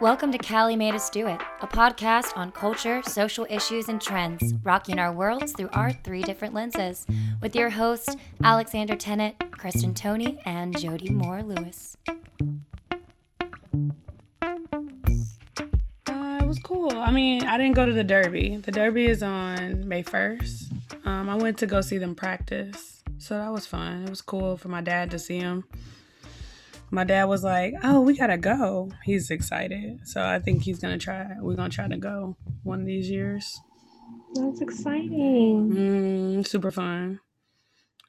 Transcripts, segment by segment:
Welcome to Callie Made Us Do It, a podcast on culture, social issues, and trends, rocking our worlds through our three different lenses, with your hosts Alexander Tennant, Kristen Tony, and Jody Moore Lewis. Uh, it was cool. I mean, I didn't go to the Derby. The Derby is on May 1st. Um, I went to go see them practice. So that was fun. It was cool for my dad to see him. My dad was like, "Oh, we gotta go." He's excited, so I think he's gonna try. We're gonna try to go one of these years. That's exciting. Mm, super fun.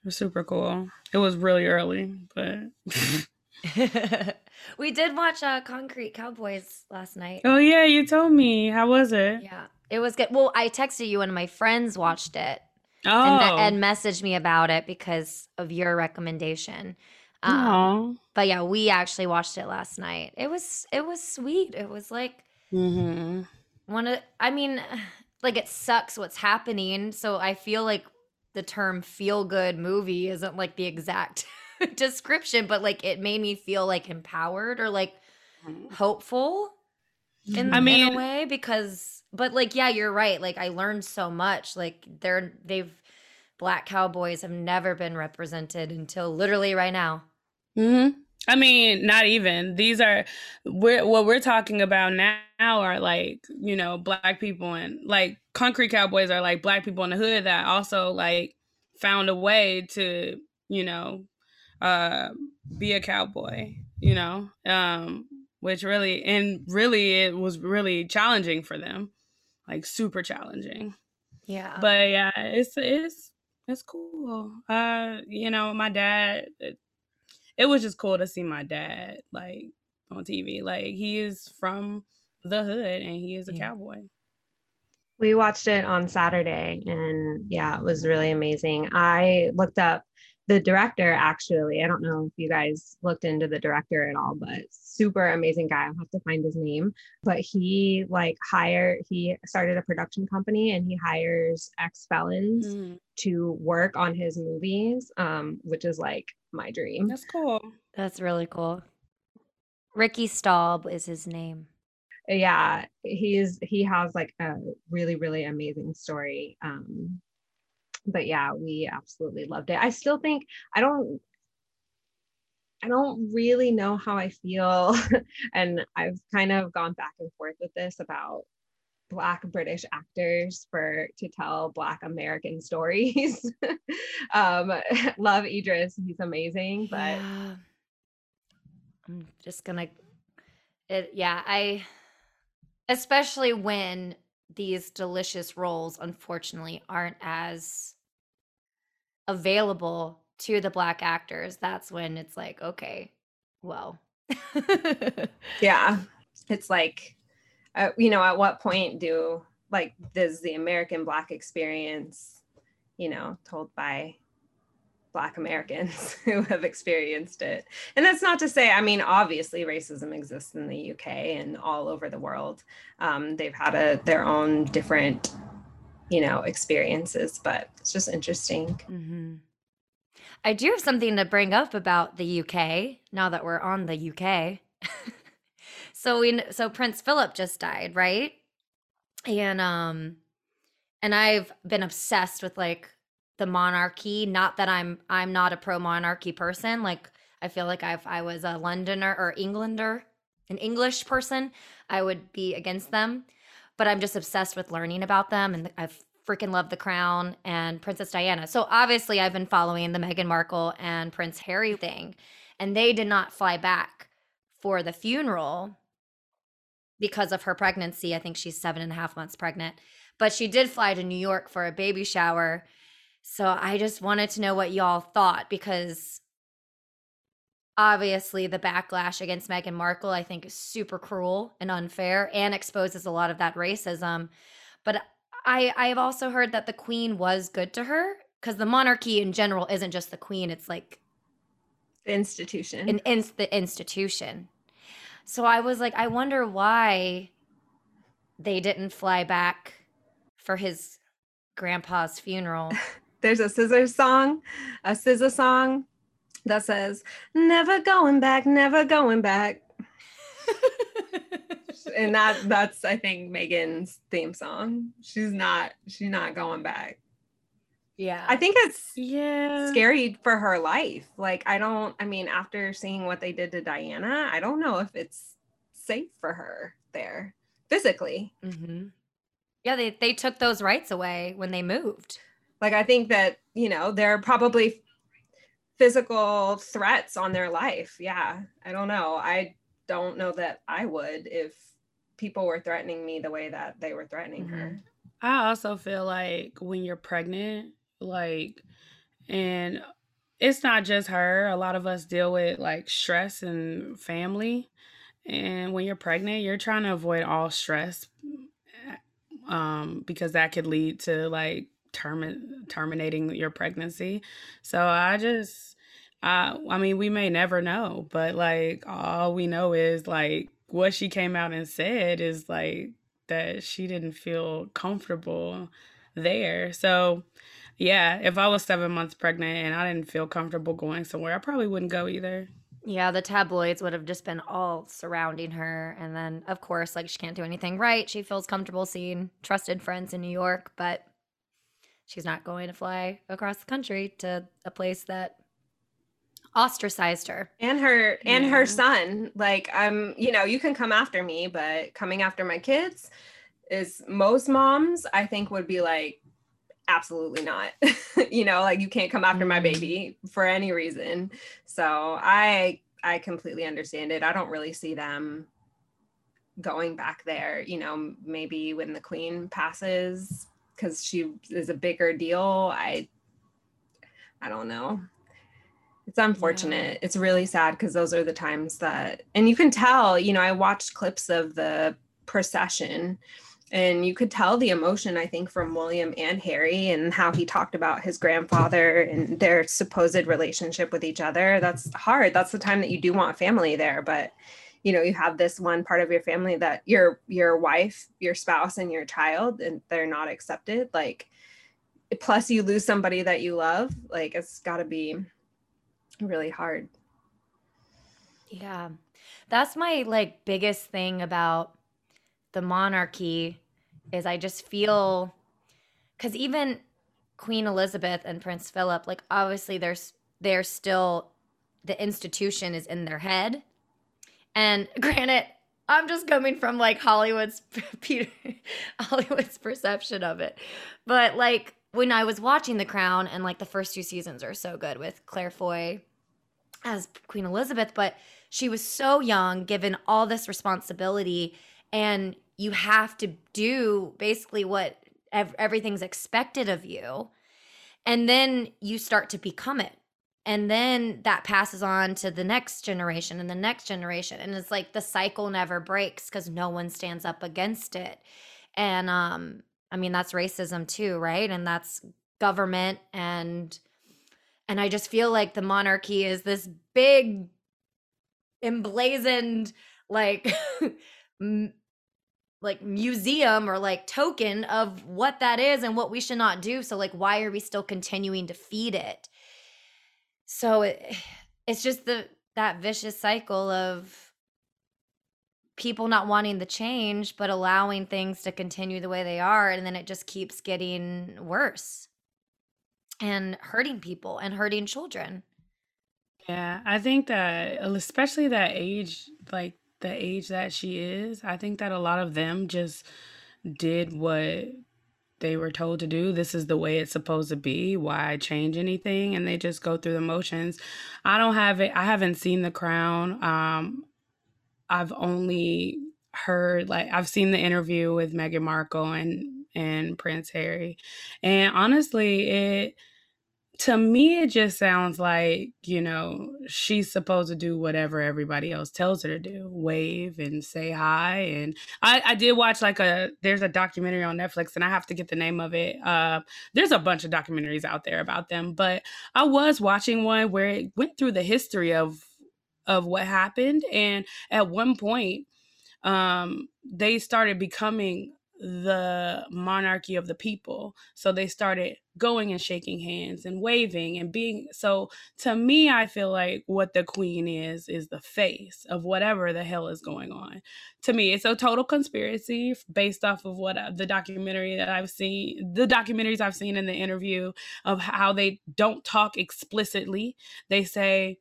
It was super cool. It was really early, but we did watch uh, Concrete Cowboys last night. oh yeah, you told me. How was it? Yeah, it was good. Well, I texted you, and my friends watched it Oh, and, and messaged me about it because of your recommendation. Um, but yeah, we actually watched it last night. It was it was sweet. It was like Mhm. one of I mean, like it sucks what's happening. So I feel like the term feel good movie isn't like the exact description, but like it made me feel like empowered or like hopeful in, I in mean- a way because but like yeah, you're right. Like I learned so much. Like they're they've black cowboys have never been represented until literally right now. Hmm I mean, not even. These are we're what we're talking about now are like, you know, black people and like concrete cowboys are like black people in the hood that also like found a way to, you know, uh be a cowboy, you know. Um which really and really it was really challenging for them. Like super challenging. Yeah. but yeah it's it's it's cool uh you know my dad it, it was just cool to see my dad like on tv like he is from the hood and he is a Yeah. cowboy We watched it on Saturday and yeah, it was really amazing. I looked up the director actually. I don't know if you guys looked into the director at all, but super amazing guy. I'll have to find his name. But he like hired he started a production company and he hires ex-felons Mhm. to work on his movies, um, which is like my dream. that's cool That's really cool. Ricky Staub is his name. yeah he's he has like a really really amazing story um but yeah we absolutely loved it i still think i don't i don't really know how i feel and i've kind of gone back and forth with this about black british actors for to tell black american stories um love idris he's amazing but Yeah. I'm just gonna it yeah, I especially when these delicious roles unfortunately aren't as available to the black actors. That's when it's like, okay, well. yeah it's like uh, you know at what point do like does the american black experience you know told by black americans who have experienced it and that's not to say i mean obviously racism exists in the uk and all over the world um, they've had a their own different you know experiences but it's just interesting hmm I do have something to bring up about the UK now that we're on the UK. so we so Prince Philip just died, right? And um and I've been obsessed with like the monarchy, not that I'm I'm not a pro monarchy person, like I feel like if I was a Londoner or Englander, an English person, I would be against them. But I'm just obsessed with learning about them and I've freaking love The Crown and Princess Diana. So obviously, I've been following the Meghan Markle and Prince Harry thing, and they did not fly back for the funeral because of her pregnancy. I think she's seven and a half months pregnant, but she did fly to New York for a baby shower. So I just wanted to know what y'all thought because obviously the backlash against Meghan Markle I think is super cruel and unfair and exposes a lot of that racism. But I I've also heard that the queen was good to her because the monarchy in general isn't just the queen; it's like the institution an ins- the institution. So I was like, I wonder why they didn't fly back for his grandpa's funeral. there's a scissor song, a scissor song that says, Never going back, never going back. and that that's I think Meghan's theme song. She's not she's not going back. Yeah. I think it's yeah. scary for her life. Like I don't I mean after seeing what they did to Diana, I don't know if it's safe for her there physically. hmm Yeah, they they took those rights away when they moved. Like I think that, you know, they're probably physical threats on their life. Yeah. I don't know. I don't know that I would if people were threatening me the way that they were threatening her. I also feel like when you're pregnant, like, and it's not just her, a lot of us deal with like stress and family. And when you're pregnant, you're trying to avoid all stress um, because that could lead to like termi- terminating your pregnancy. So I just, I, I mean, we may never know, but like all we know is like what she came out and said is like that she didn't feel comfortable there. So yeah, if I was seven months pregnant and I didn't feel comfortable going somewhere, I probably wouldn't go either. Yeah, the tabloids would have just been all surrounding her. And then, of course, like she can't do anything right. She feels comfortable seeing trusted friends in New York, but she's not going to fly across the country to a place that ostracized her. And her and Yeah. her son. Like I'm, you know, you can come after me, but coming after my kids is most moms, I think, would be like, absolutely not. you know, like you can't come after my Mhm. baby for any reason. So I I completely understand it. I don't really see them going back there, you know, maybe when the queen passes because she is a bigger deal. I I don't know. It's unfortunate. It's really sad because those are the times that, and you can tell, you know, I watched clips of the procession and you could tell the emotion, I think, from William and Harry and how he talked about his grandfather and their supposed relationship with each other. That's hard. That's the time that you do want family there. But, you know, you have this one part of your family that your your wife, your spouse, and your child, and they're not accepted. Like, plus you lose somebody that you love. Like, it's got to be really hard. Yeah. That's my like biggest thing about the monarchy is I just feel cuz even Queen Elizabeth and Prince Philip like obviously there's they're still the institution is in their head. And granted, I'm just coming from like Hollywood's Peter Hollywood's perception of it. But like when I was watching The Crown and like the first two seasons are so good with Claire Foy as Queen Elizabeth, but she was so young, given all this responsibility, and you have to do basically what ev- everything's expected of you. And then you start to become it. And then that passes on to the next generation and the next generation. And it's like the cycle never breaks because no one stands up against it. And um, I mean, that's racism too, right? And that's government and and I just feel like the monarchy is this big emblazoned like like museum or like token of what that is and what we should not do so like why are we still continuing to feed it so it, it's just the that vicious cycle of people not wanting the change but allowing things to continue the way they are and then it just keeps getting worse and hurting people and hurting children. Yeah, I think that especially that age, like the age that she is, I think that a lot of them just did what they were told to do. This is the way it's supposed to be. Why change anything? And they just go through the motions. I don't have it. I haven't seen The Crown. Um, I've only heard like I've seen the interview with Meghan Markle and and Prince Harry, and honestly, it to me it just sounds like you know she's supposed to do whatever everybody else tells her to do wave and say hi and i i did watch like a there's a documentary on netflix and i have to get the name of it uh there's a bunch of documentaries out there about them but i was watching one where it went through the history of of what happened and at one point um they started becoming the monarchy of the people. So they started going and shaking hands and waving and being so to me I feel like what the queen is is the face of whatever the hell is going on. To me it's a total conspiracy based off of what uh, the documentary that I've seen the documentaries I've seen in the interview of how they don't talk explicitly. They say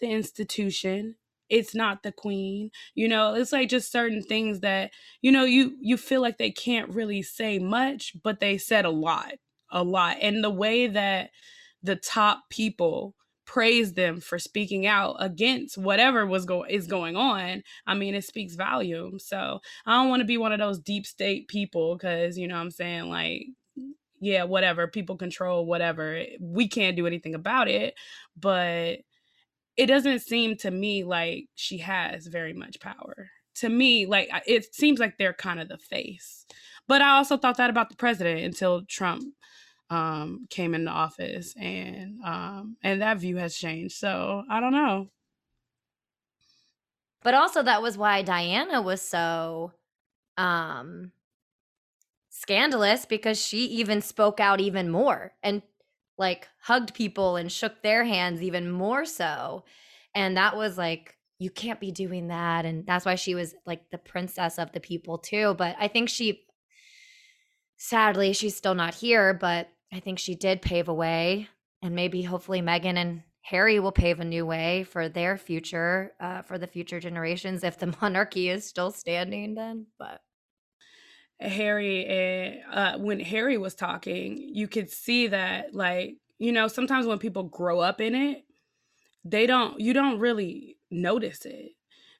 the institution it's not the queen you know? It's like just certain things that you know you you feel like they can't really say much but they said a lot a lot. And the way that the top people praise them for speaking out against whatever was go is going on i mean it speaks volume so i don't want to be one of those deep state people because you know i'm saying like yeah whatever people control whatever we can't do anything about it. But it doesn't seem to me like she has very much power. To me, like it seems like they're kind of the face. But I also thought that about the president until Trump um, came into office, and um, and that view has changed. So I don't know. But also, that was why Diana was so um, scandalous because she even spoke out even more and like hugged people and shook their hands even more so. And that was like, you can't be doing that. And that's why she was like the princess of the people too. But I think she, sadly, she's still not here, but I think she did pave a way. And maybe hopefully Meghan and Harry will pave a new way for their future, uh, for the future generations if the monarchy is still standing then. But Harry and uh, when Harry was talking, you could see that like you know sometimes when people grow up in it, they don't you don't really notice it.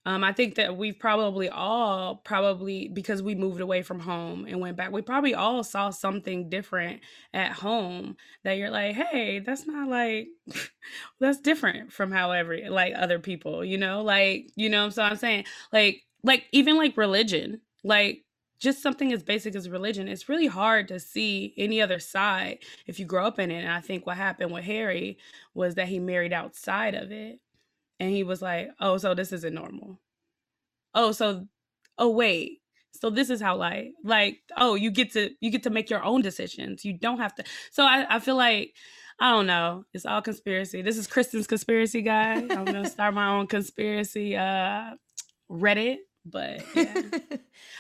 Um, I think that we've probably all probably because we moved away from home and went back, we probably all saw something different at home that you're like, hey, that's not like that's different from however like other people, you know, like you know. So I'm saying like like even like religion, like just something as basic as religion, it's really hard to see any other side if you grow up in it. And I think what happened with Harry was that he married outside of it. And he was like, oh, so this isn't normal. Oh, so, oh, wait. So this is how like like oh you get to you get to make your own decisions. You don't have to. So I, I feel like I don't know. It's all conspiracy. This is Kristen's conspiracy guy. I'm gonna start my own conspiracy uh Reddit but yeah.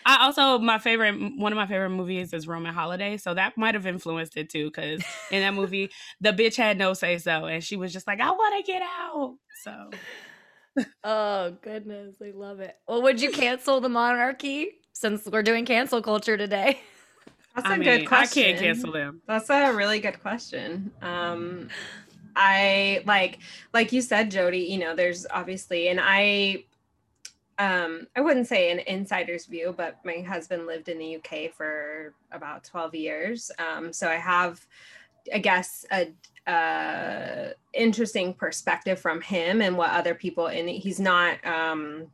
I also my favorite one of my favorite movies is Roman Holiday, so that might have influenced it too. Because in that movie, the bitch had no say so, and she was just like, "I want to get out." So, oh goodness, I love it. Well, would you cancel the monarchy since we're doing cancel culture today? That's a I good question. I can't cancel them. That's a really good question. Um, I like, like you said, Jody. You know, there's obviously, and I um, I wouldn't say an insider's view, but my husband lived in the UK for about 12 years. Um, so I have, I guess, a, a, interesting perspective from him and what other people in he's not um,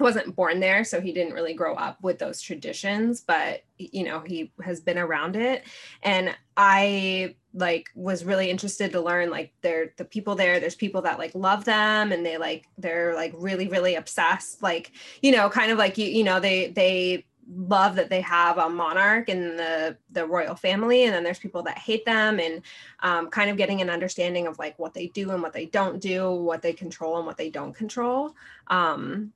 wasn't born there so he didn't really grow up with those traditions but you know he has been around it. And i like was really interested to learn like they're the people there there's people that like love them and they like they're like really really obsessed like you know kind of like you you know they they love that they have a monarch in the the royal family and then there's people that hate them and um, kind of getting an understanding of like what they do and what they don't do what they control and what they don't control. Um,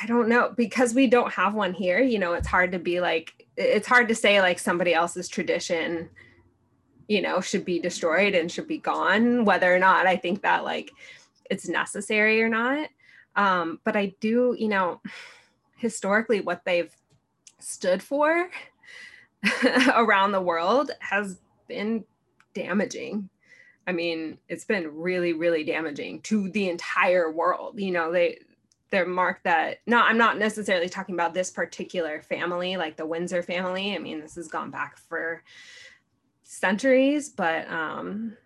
I don't know because we don't have one here. You know, it's hard to be like it's hard to say like somebody else's tradition, you know, should be destroyed and should be gone. Whether or not I think that like it's necessary or not. Um, but I do, you know, historically what they've stood for around the world has been damaging. I mean, it's been really, really damaging to the entire world. You know, they they're marked that no i'm not necessarily talking about this particular family like the windsor family. I mean this has gone back for centuries but um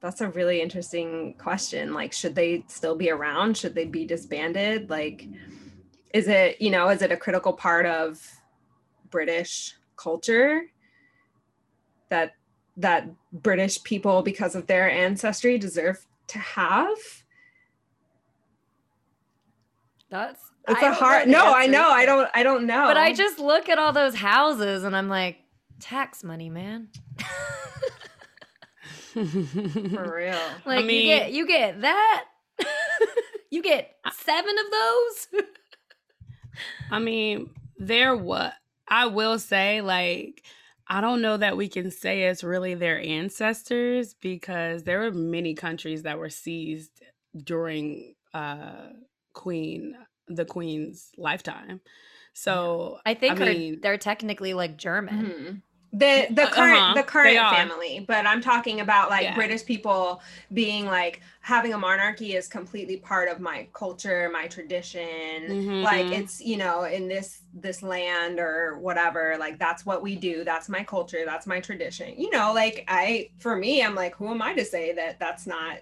that's a really interesting question. Like should they still be around? Should they be disbanded? Like is it you know is it a critical part of british culture that that british people because of their ancestry deserve to have That's It's I a hard. the No, I know. I don't. I don't know. But I just look at all those houses and I'm like, tax money, man. for real. like mean- you get you get that. you get seven of those. I mean, they're what I will say, like, I don't know that we can say it's really their ancestors because there were many countries that were seized during uh Queen the Queen's lifetime. So I think I are- mean- they're technically like German. Mhm. The the Uh-huh, current the current family, but I'm talking about like Yeah. British people being like having a monarchy is completely part of my culture, my tradition. Like Mhm. it's you know in this this land or whatever. Like that's what we do. That's my culture. That's my tradition. You know, like I for me, I'm like, who am I to say that that's not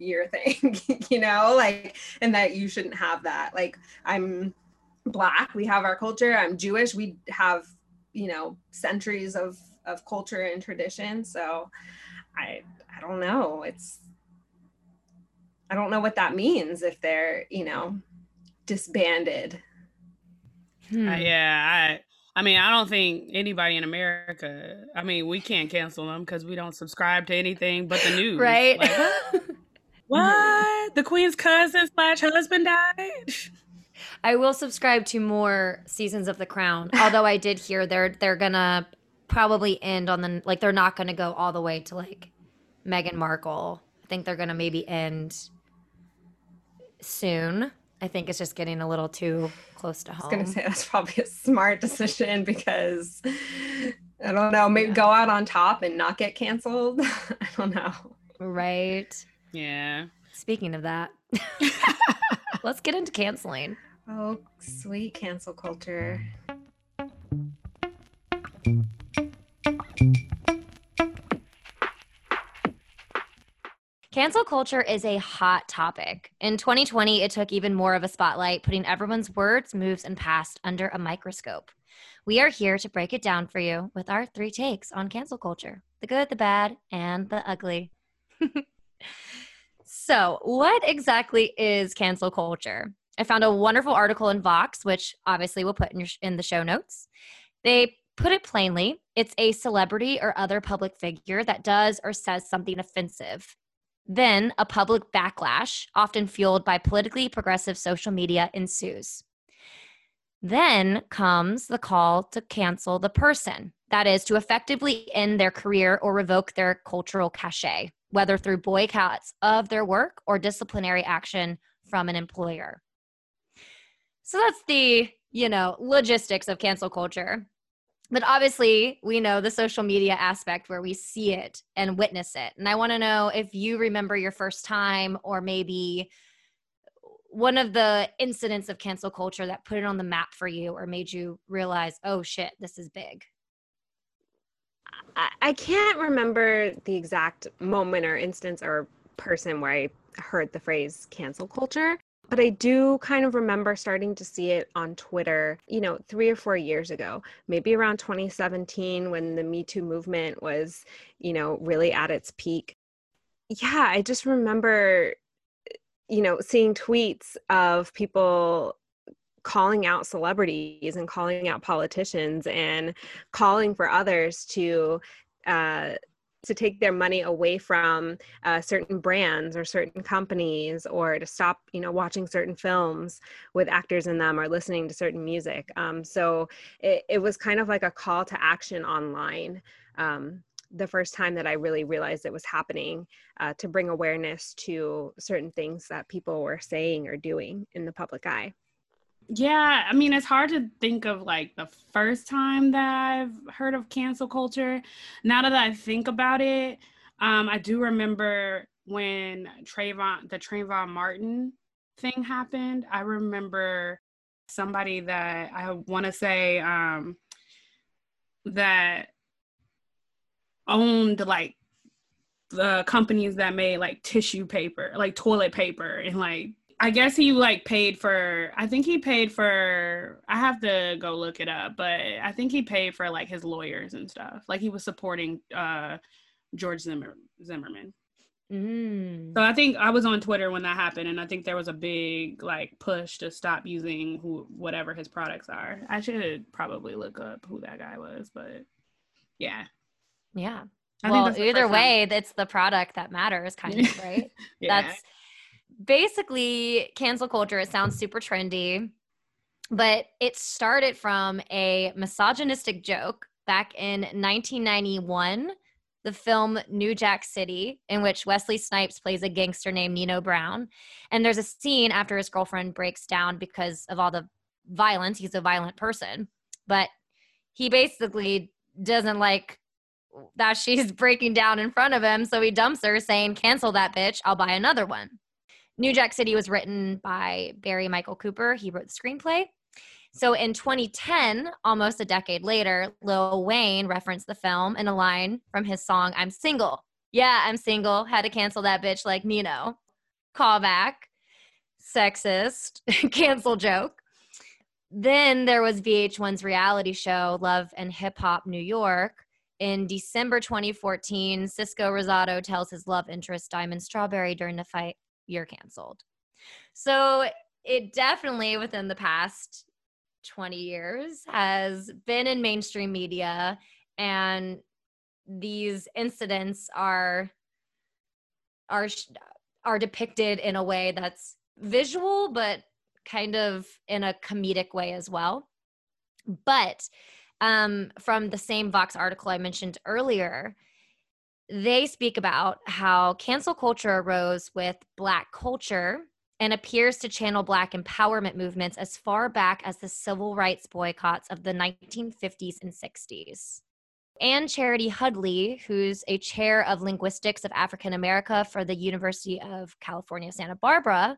your thing? you know, like and that you shouldn't have that. Like I'm black. We have our culture. I'm Jewish. We have you know centuries of of culture and tradition so i i don't know it's i don't know what that means if they're you know disbanded Hmm. Uh, yeah, I I mean, I don't think anybody in America. I mean, we can't cancel them because we don't subscribe to anything but the news. Right? Like, what? The Queen's cousin slash husband died. I will subscribe to more seasons of The Crown. Although I did hear they're they're gonna probably end on the like they're not gonna go all the way to like Meghan Markle. I think they're gonna maybe end soon. I think it's just getting a little too close to home. i was gonna say that's probably a smart decision because i don't know maybe go out on top and not get canceled i don't know Right. Yeah. Speaking of that, let's get into canceling. oh sweet cancel culture Cancel culture is a hot topic. In 2020, it took even more of a spotlight, putting everyone's words, moves, and past under a microscope. We are here to break it down for you with our three takes on cancel culture the good, the bad, and the ugly. so, what exactly is cancel culture? I found a wonderful article in Vox, which obviously we'll put in, your, in the show notes. They put it plainly it's a celebrity or other public figure that does or says something offensive. Then a public backlash, often fueled by politically progressive social media, ensues. Then comes the call to cancel the person, that is, to effectively end their career or revoke their cultural cachet, whether through boycotts of their work or disciplinary action from an employer. So that's the, you know, logistics of cancel culture. But obviously, we know the social media aspect where we see it and witness it. And I want to know if you remember your first time or maybe one of the incidents of cancel culture that put it on the map for you or made you realize, oh shit, this is big. I, can't remember the exact moment or instance or person where I heard the phrase cancel culture, but I do kind of remember starting to see it on Twitter, you know, three or four years ago, maybe around 2017 when the Me Too movement was, you know, really at its peak. Yeah, I just remember, you know, seeing tweets of people calling out celebrities and calling out politicians and calling for others to uh, to take their money away from uh, certain brands or certain companies or to stop you know watching certain films with actors in them or listening to certain music. Um, so it, it was kind of like a call to action online um, the first time that i really realized it was happening uh, to bring awareness to certain things that people were saying or doing in the public eye Yeah, I mean, it's hard to think of like the first time that I've heard of cancel culture. Now that I think about it, um, I do remember when Trayvon, the Trayvon Martin thing happened. I remember somebody that I want to say um, that owned like the companies that made like tissue paper, like toilet paper, and like I guess he like paid for I think he paid for I have to go look it up, but I think he paid for like his lawyers and stuff. Like he was supporting uh George Zimmer Zimmerman. Mm. So I think I was on Twitter when that happened, and I think there was a big like push to stop using who whatever his products are. I should probably look up who that guy was, but yeah, Yeah. I well, either time- way, it's the product that matters, kind of, right? yeah. That's basically cancel culture. It sounds super trendy, but it started from a misogynistic joke back in 1991, the film New Jack City, in which Wesley Snipes plays a gangster named Nino Brown. And there's a scene after his girlfriend breaks down because of all the violence. He's a violent person, but he basically doesn't like that she's breaking down in front of him. So he dumps her, saying, Cancel that bitch. I'll buy another one. New Jack City was written by Barry Michael Cooper. He wrote the screenplay. So in 2010, almost a decade later, Lil Wayne referenced the film in a line from his song, I'm Single. Yeah, I'm single. Had to cancel that bitch like Nino. Callback. Sexist. cancel joke. Then there was VH1's reality show, Love and Hip Hop New York. In December 2014, Cisco Rosado tells his love interest, Diamond Strawberry, during the fight, You're canceled. So it definitely, within the past 20 years, has been in mainstream media, and these incidents are are are depicted in a way that's visual but kind of in a comedic way as well but um, from the same vox article i mentioned earlier they speak about how cancel culture arose with black culture and appears to channel black empowerment movements as far back as the civil rights boycotts of the 1950s and 60s Ann Charity Hudley, who's a chair of linguistics of African America for the University of California, Santa Barbara,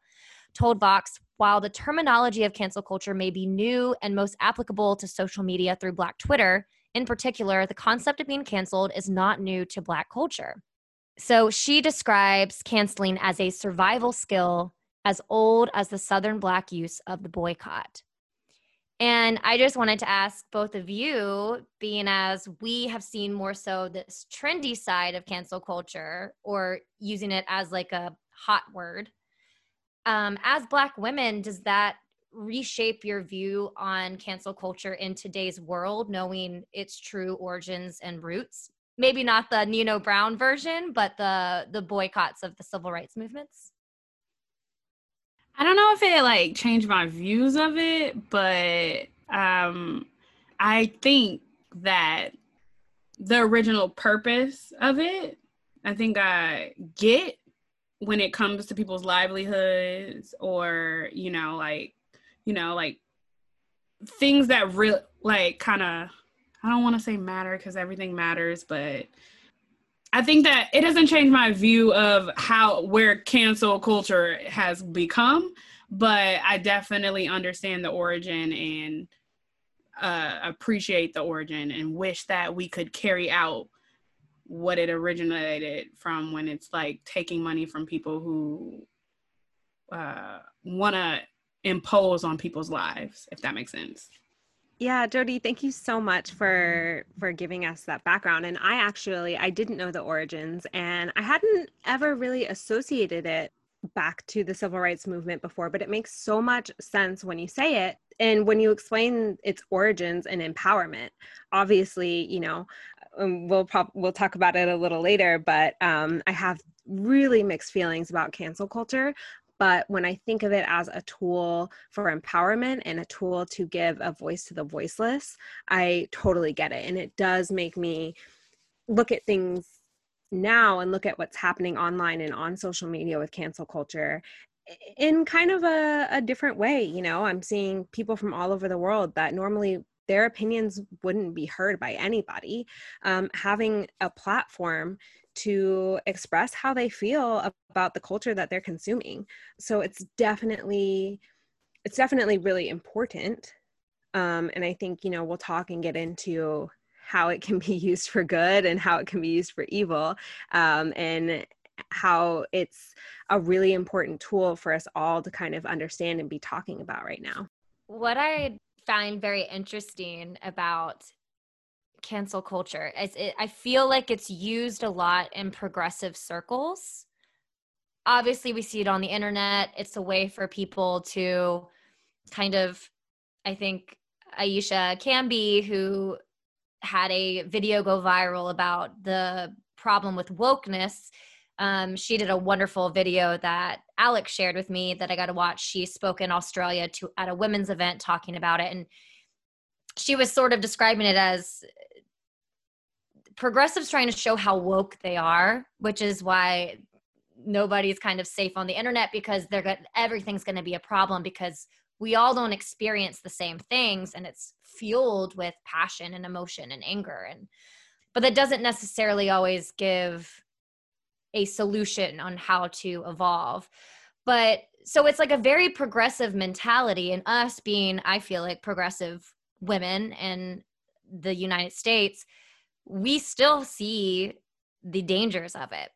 told Vox while the terminology of cancel culture may be new and most applicable to social media through Black Twitter, in particular, the concept of being canceled is not new to Black culture. So she describes canceling as a survival skill as old as the Southern Black use of the boycott. And I just wanted to ask both of you, being as we have seen more so this trendy side of cancel culture or using it as like a hot word, um, as Black women, does that reshape your view on cancel culture in today's world, knowing its true origins and roots? Maybe not the Nino Brown version, but the the boycotts of the civil rights movements. I don't know if it like changed my views of it, but um I think that the original purpose of it, I think I get when it comes to people's livelihoods or, you know, like, you know, like things that real like kind of I don't want to say matter because everything matters, but I think that it doesn't change my view of how where cancel culture has become, but I definitely understand the origin and uh, appreciate the origin and wish that we could carry out what it originated from when it's like taking money from people who uh, want to impose on people's lives, if that makes sense. Yeah, Jody, thank you so much for for giving us that background. And I actually I didn't know the origins and I hadn't ever really associated it back to the civil rights movement before, but it makes so much sense when you say it and when you explain its origins and empowerment. Obviously, you know, um, we'll prob- we'll talk about it a little later, but um, I have really mixed feelings about cancel culture but when I think of it as a tool for empowerment and a tool to give a voice to the voiceless, I totally get it. And it does make me look at things now and look at what's happening online and on social media with cancel culture in kind of a, a different way. You know, I'm seeing people from all over the world that normally their opinions wouldn't be heard by anybody um, having a platform to express how they feel about the culture that they're consuming. So it's definitely it's definitely really important um, and i think you know we'll talk and get into how it can be used for good and how it can be used for evil um, and how it's a really important tool for us all to kind of understand and be talking about right now. What I find very interesting about cancel culture it, I feel like it's used a lot in progressive circles obviously we see it on the internet. It's a way for people to kind of, I think Ayishat Akanbi, who had a video go viral about the problem with wokeness. Um, she did a wonderful video that Alex shared with me that I got to watch. She spoke in Australia to at a women's event talking about it, and she was sort of describing it as progressives trying to show how woke they are, which is why nobody's kind of safe on the internet because they're good, everything's going to be a problem because we all don't experience the same things and it's fueled with passion and emotion and anger and but that doesn't necessarily always give a solution on how to evolve. But so it's like a very progressive mentality and us being i feel like progressive women in the united states we still see the dangers of it.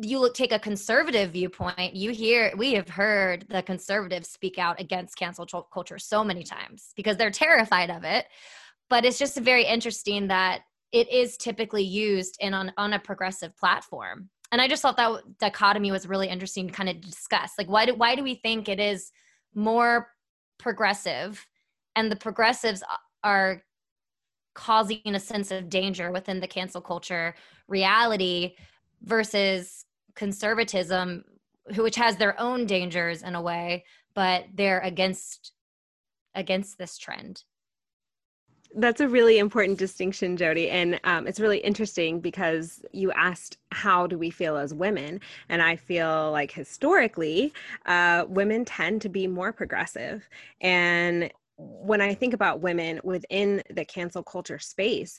You look take a conservative viewpoint you hear we have heard the conservatives speak out against cancel culture so many times because they're terrified of it. But it's just very interesting that it is typically used in on, on a progressive platform. And i just thought that dichotomy was really interesting to kind of discuss. Like why do why do we think it is more progressive and the progressives are causing a sense of danger within the cancel culture reality versus conservatism which has their own dangers in a way but they're against against this trend. That's a really important distinction jody and um, it's really interesting because you asked how do we feel as women and i feel like historically uh, women tend to be more progressive and when i think about women within the cancel culture space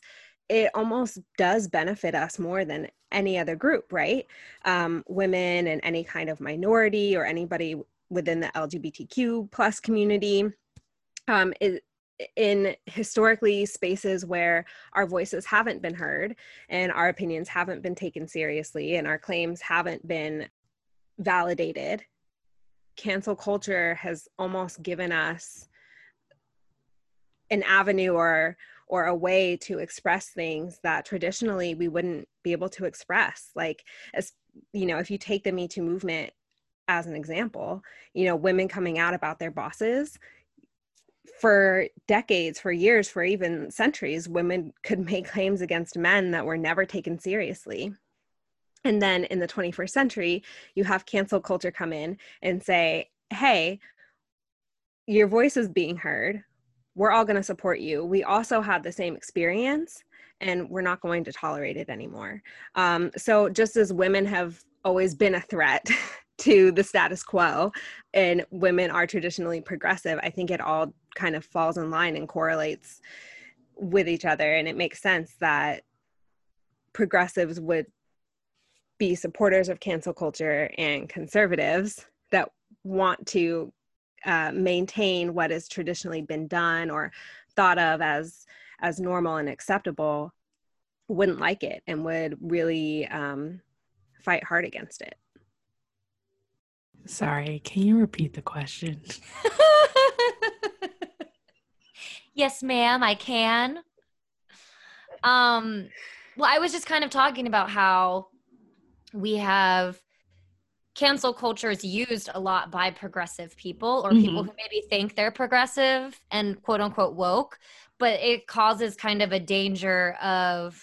it almost does benefit us more than any other group, right? Um, women and any kind of minority or anybody within the LGBTQ plus community. Um, is, in historically spaces where our voices haven't been heard and our opinions haven't been taken seriously and our claims haven't been validated, cancel culture has almost given us an avenue or or a way to express things that traditionally we wouldn't be able to express. Like as you know if you take the me too movement as an example you know women coming out about their bosses for decades for years for even centuries women could make claims against men that were never taken seriously. And then in the 21st century you have cancel culture come in and say hey your voice is being heard we're all going to support you. We also had the same experience and we're not going to tolerate it anymore. Um, so, just as women have always been a threat to the status quo and women are traditionally progressive, I think it all kind of falls in line and correlates with each other. And it makes sense that progressives would be supporters of cancel culture and conservatives that want to uh, maintain what has traditionally been done or thought of as as normal and acceptable wouldn't like it and would really um, fight hard against it. Sorry, can you repeat the question? yes, ma'am, I can. Um, well, I was just kind of talking about how we have cancel culture is used a lot by progressive people or mm-hmm. people who maybe think they're progressive and quote unquote woke, but it causes kind of a danger of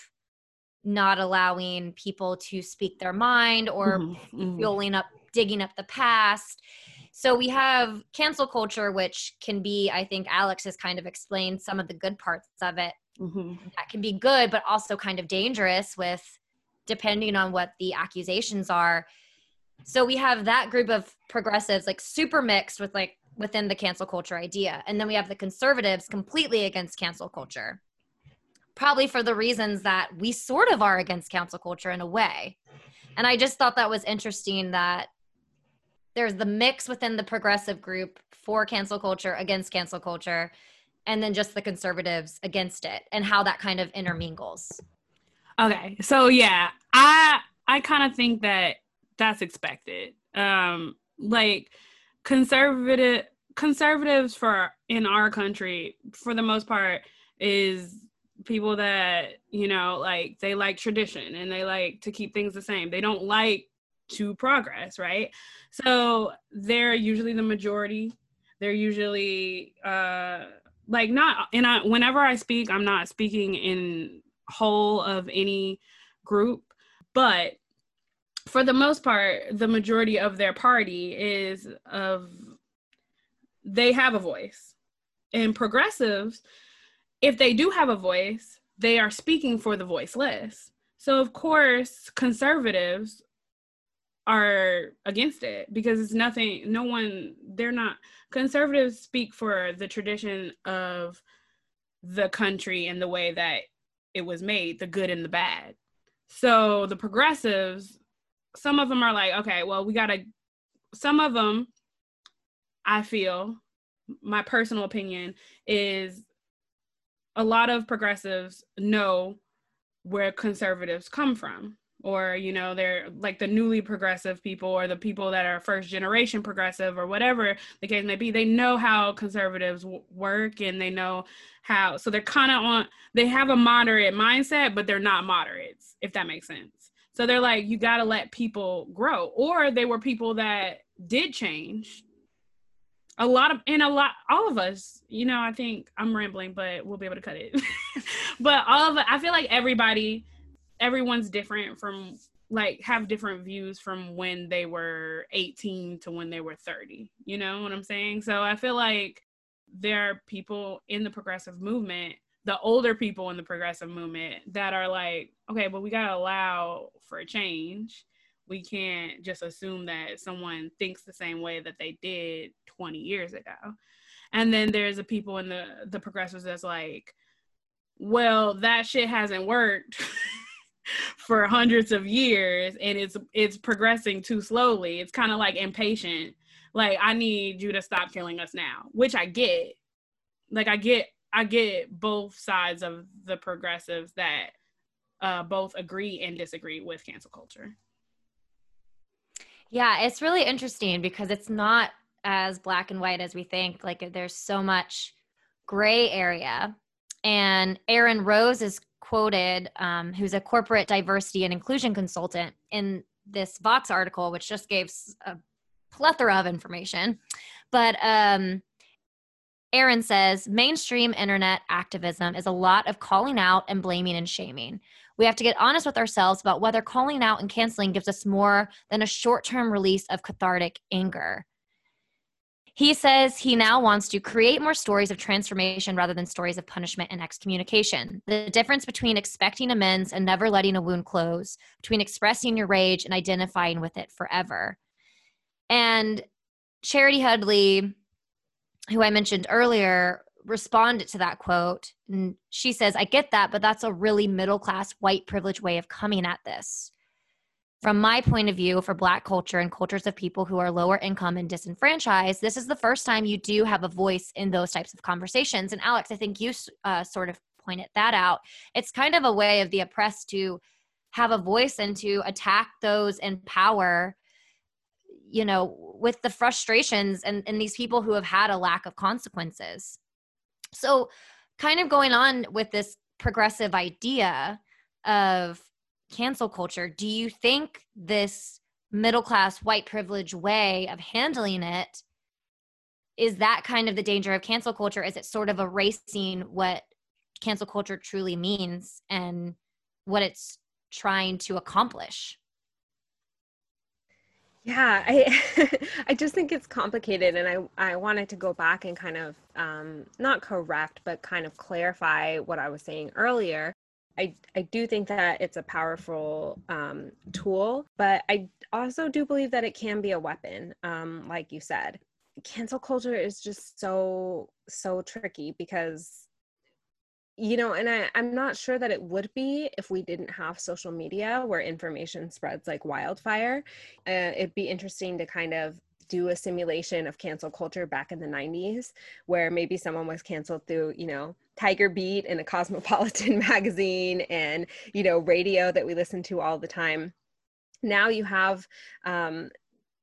not allowing people to speak their mind or mm-hmm. mm-hmm. fueling up, digging up the past. So we have cancel culture, which can be, I think Alex has kind of explained some of the good parts of it. Mm-hmm. That can be good, but also kind of dangerous with depending on what the accusations are so we have that group of progressives like super mixed with like within the cancel culture idea. And then we have the conservatives completely against cancel culture. Probably for the reasons that we sort of are against cancel culture in a way. And I just thought that was interesting that there's the mix within the progressive group for cancel culture against cancel culture and then just the conservatives against it and how that kind of intermingles. Okay. So yeah, I I kind of think that that's expected. Um, like conservative conservatives for in our country, for the most part, is people that you know like they like tradition and they like to keep things the same. They don't like to progress, right? So they're usually the majority. They're usually uh like not and I whenever I speak, I'm not speaking in whole of any group, but for the most part, the majority of their party is of they have a voice. And progressives, if they do have a voice, they are speaking for the voiceless. So of course, conservatives are against it because it's nothing no one they're not conservatives speak for the tradition of the country and the way that it was made, the good and the bad. So the progressives some of them are like, okay, well, we got to, some of them, I feel, my personal opinion is a lot of progressives know where conservatives come from or you know they're like the newly progressive people or the people that are first generation progressive or whatever the case may be they know how conservatives w- work and they know how so they're kind of on they have a moderate mindset but they're not moderates if that makes sense so they're like, you got to let people grow. Or they were people that did change. A lot of, and a lot, all of us, you know, I think I'm rambling, but we'll be able to cut it. but all of I feel like everybody, everyone's different from like have different views from when they were 18 to when they were 30. You know what I'm saying? So I feel like there are people in the progressive movement the older people in the progressive movement that are like, okay, but we gotta allow for a change. We can't just assume that someone thinks the same way that they did 20 years ago. And then there's the people in the the progressives that's like, well, that shit hasn't worked for hundreds of years and it's it's progressing too slowly. It's kind of like impatient. Like I need you to stop killing us now, which I get. Like I get I get both sides of the progressives that uh, both agree and disagree with cancel culture. Yeah, it's really interesting because it's not as black and white as we think. Like there's so much gray area. And Aaron Rose is quoted, um, who's a corporate diversity and inclusion consultant, in this Vox article, which just gave a plethora of information. But um, Aaron says mainstream internet activism is a lot of calling out and blaming and shaming. We have to get honest with ourselves about whether calling out and canceling gives us more than a short term release of cathartic anger. He says he now wants to create more stories of transformation rather than stories of punishment and excommunication. The difference between expecting amends and never letting a wound close, between expressing your rage and identifying with it forever. And Charity Hudley who I mentioned earlier, responded to that quote. And she says, I get that, but that's a really middle class, white privilege way of coming at this. From my point of view, for Black culture and cultures of people who are lower income and disenfranchised, this is the first time you do have a voice in those types of conversations. And Alex, I think you uh, sort of pointed that out. It's kind of a way of the oppressed to have a voice and to attack those in power you know with the frustrations and, and these people who have had a lack of consequences. So kind of going on with this progressive idea of cancel culture do you think this middle class white privilege way of handling it is that kind of the danger of cancel culture? Is it sort of erasing what cancel culture truly means and what it's trying to accomplish yeah, I I just think it's complicated, and I I wanted to go back and kind of um, not correct, but kind of clarify what I was saying earlier. I I do think that it's a powerful um, tool, but I also do believe that it can be a weapon, um, like you said. Cancel culture is just so so tricky because you know and I, i'm not sure that it would be if we didn't have social media where information spreads like wildfire. Uh, it'd be interesting to kind of do a simulation of cancel culture back in the 90s where maybe someone was canceled through you know tiger beat and a cosmopolitan magazine and you know radio that we listen to all the time. Now you have um,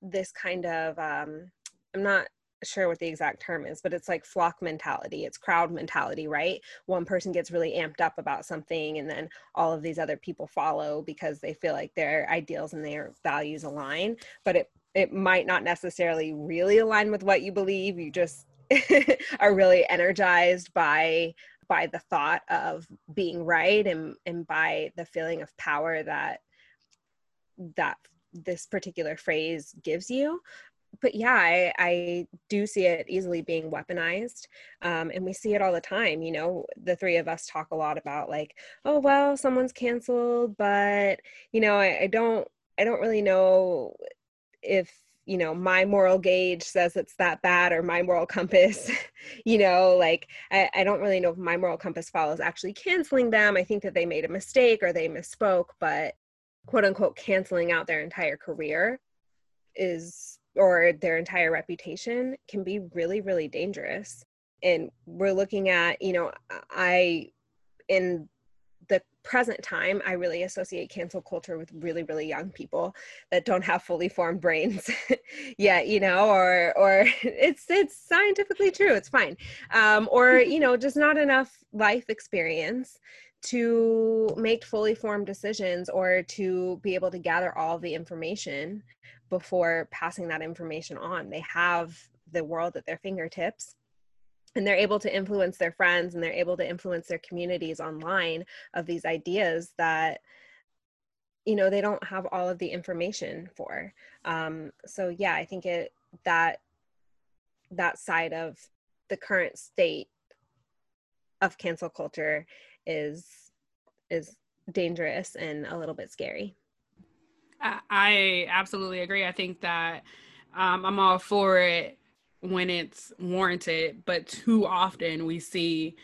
this kind of um, i'm not sure what the exact term is, but it's like flock mentality. It's crowd mentality, right? One person gets really amped up about something, and then all of these other people follow because they feel like their ideals and their values align. But it it might not necessarily really align with what you believe. You just are really energized by by the thought of being right and and by the feeling of power that that this particular phrase gives you but yeah I, I do see it easily being weaponized um, and we see it all the time you know the three of us talk a lot about like oh well someone's canceled but you know I, I don't i don't really know if you know my moral gauge says it's that bad or my moral compass you know like I, I don't really know if my moral compass follows actually canceling them. I think that they made a mistake or they misspoke but quote unquote canceling out their entire career is or their entire reputation can be really really dangerous. And we're looking at you know i in the present time, I really associate cancel culture with really, really young people that don't have fully formed brains yet, you know, or or it's it's scientifically true, it's fine, um, or you know, just not enough life experience to make fully formed decisions or to be able to gather all the information before passing that information on. They have the world at their fingertips and they're able to influence their friends and they're able to influence their communities online of these ideas that you know they don't have all of the information for um, so yeah i think it that that side of the current state of cancel culture is is dangerous and a little bit scary i absolutely agree i think that um, i'm all for it when it's warranted, but too often we see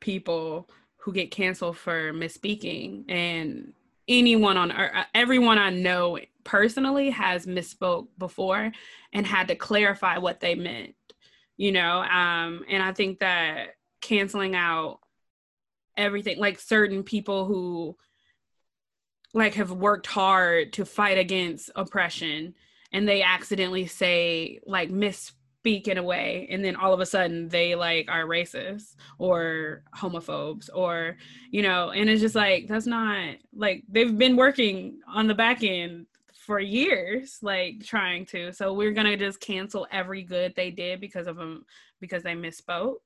people who get canceled for misspeaking and anyone on earth, everyone I know personally has misspoke before and had to clarify what they meant, you know? Um, and I think that canceling out everything, like certain people who like have worked hard to fight against oppression and they accidentally say like misspeak in a way and then all of a sudden they like are racist or homophobes or you know and it's just like that's not like they've been working on the back end for years like trying to. So we're gonna just cancel every good they did because of them because they misspoke.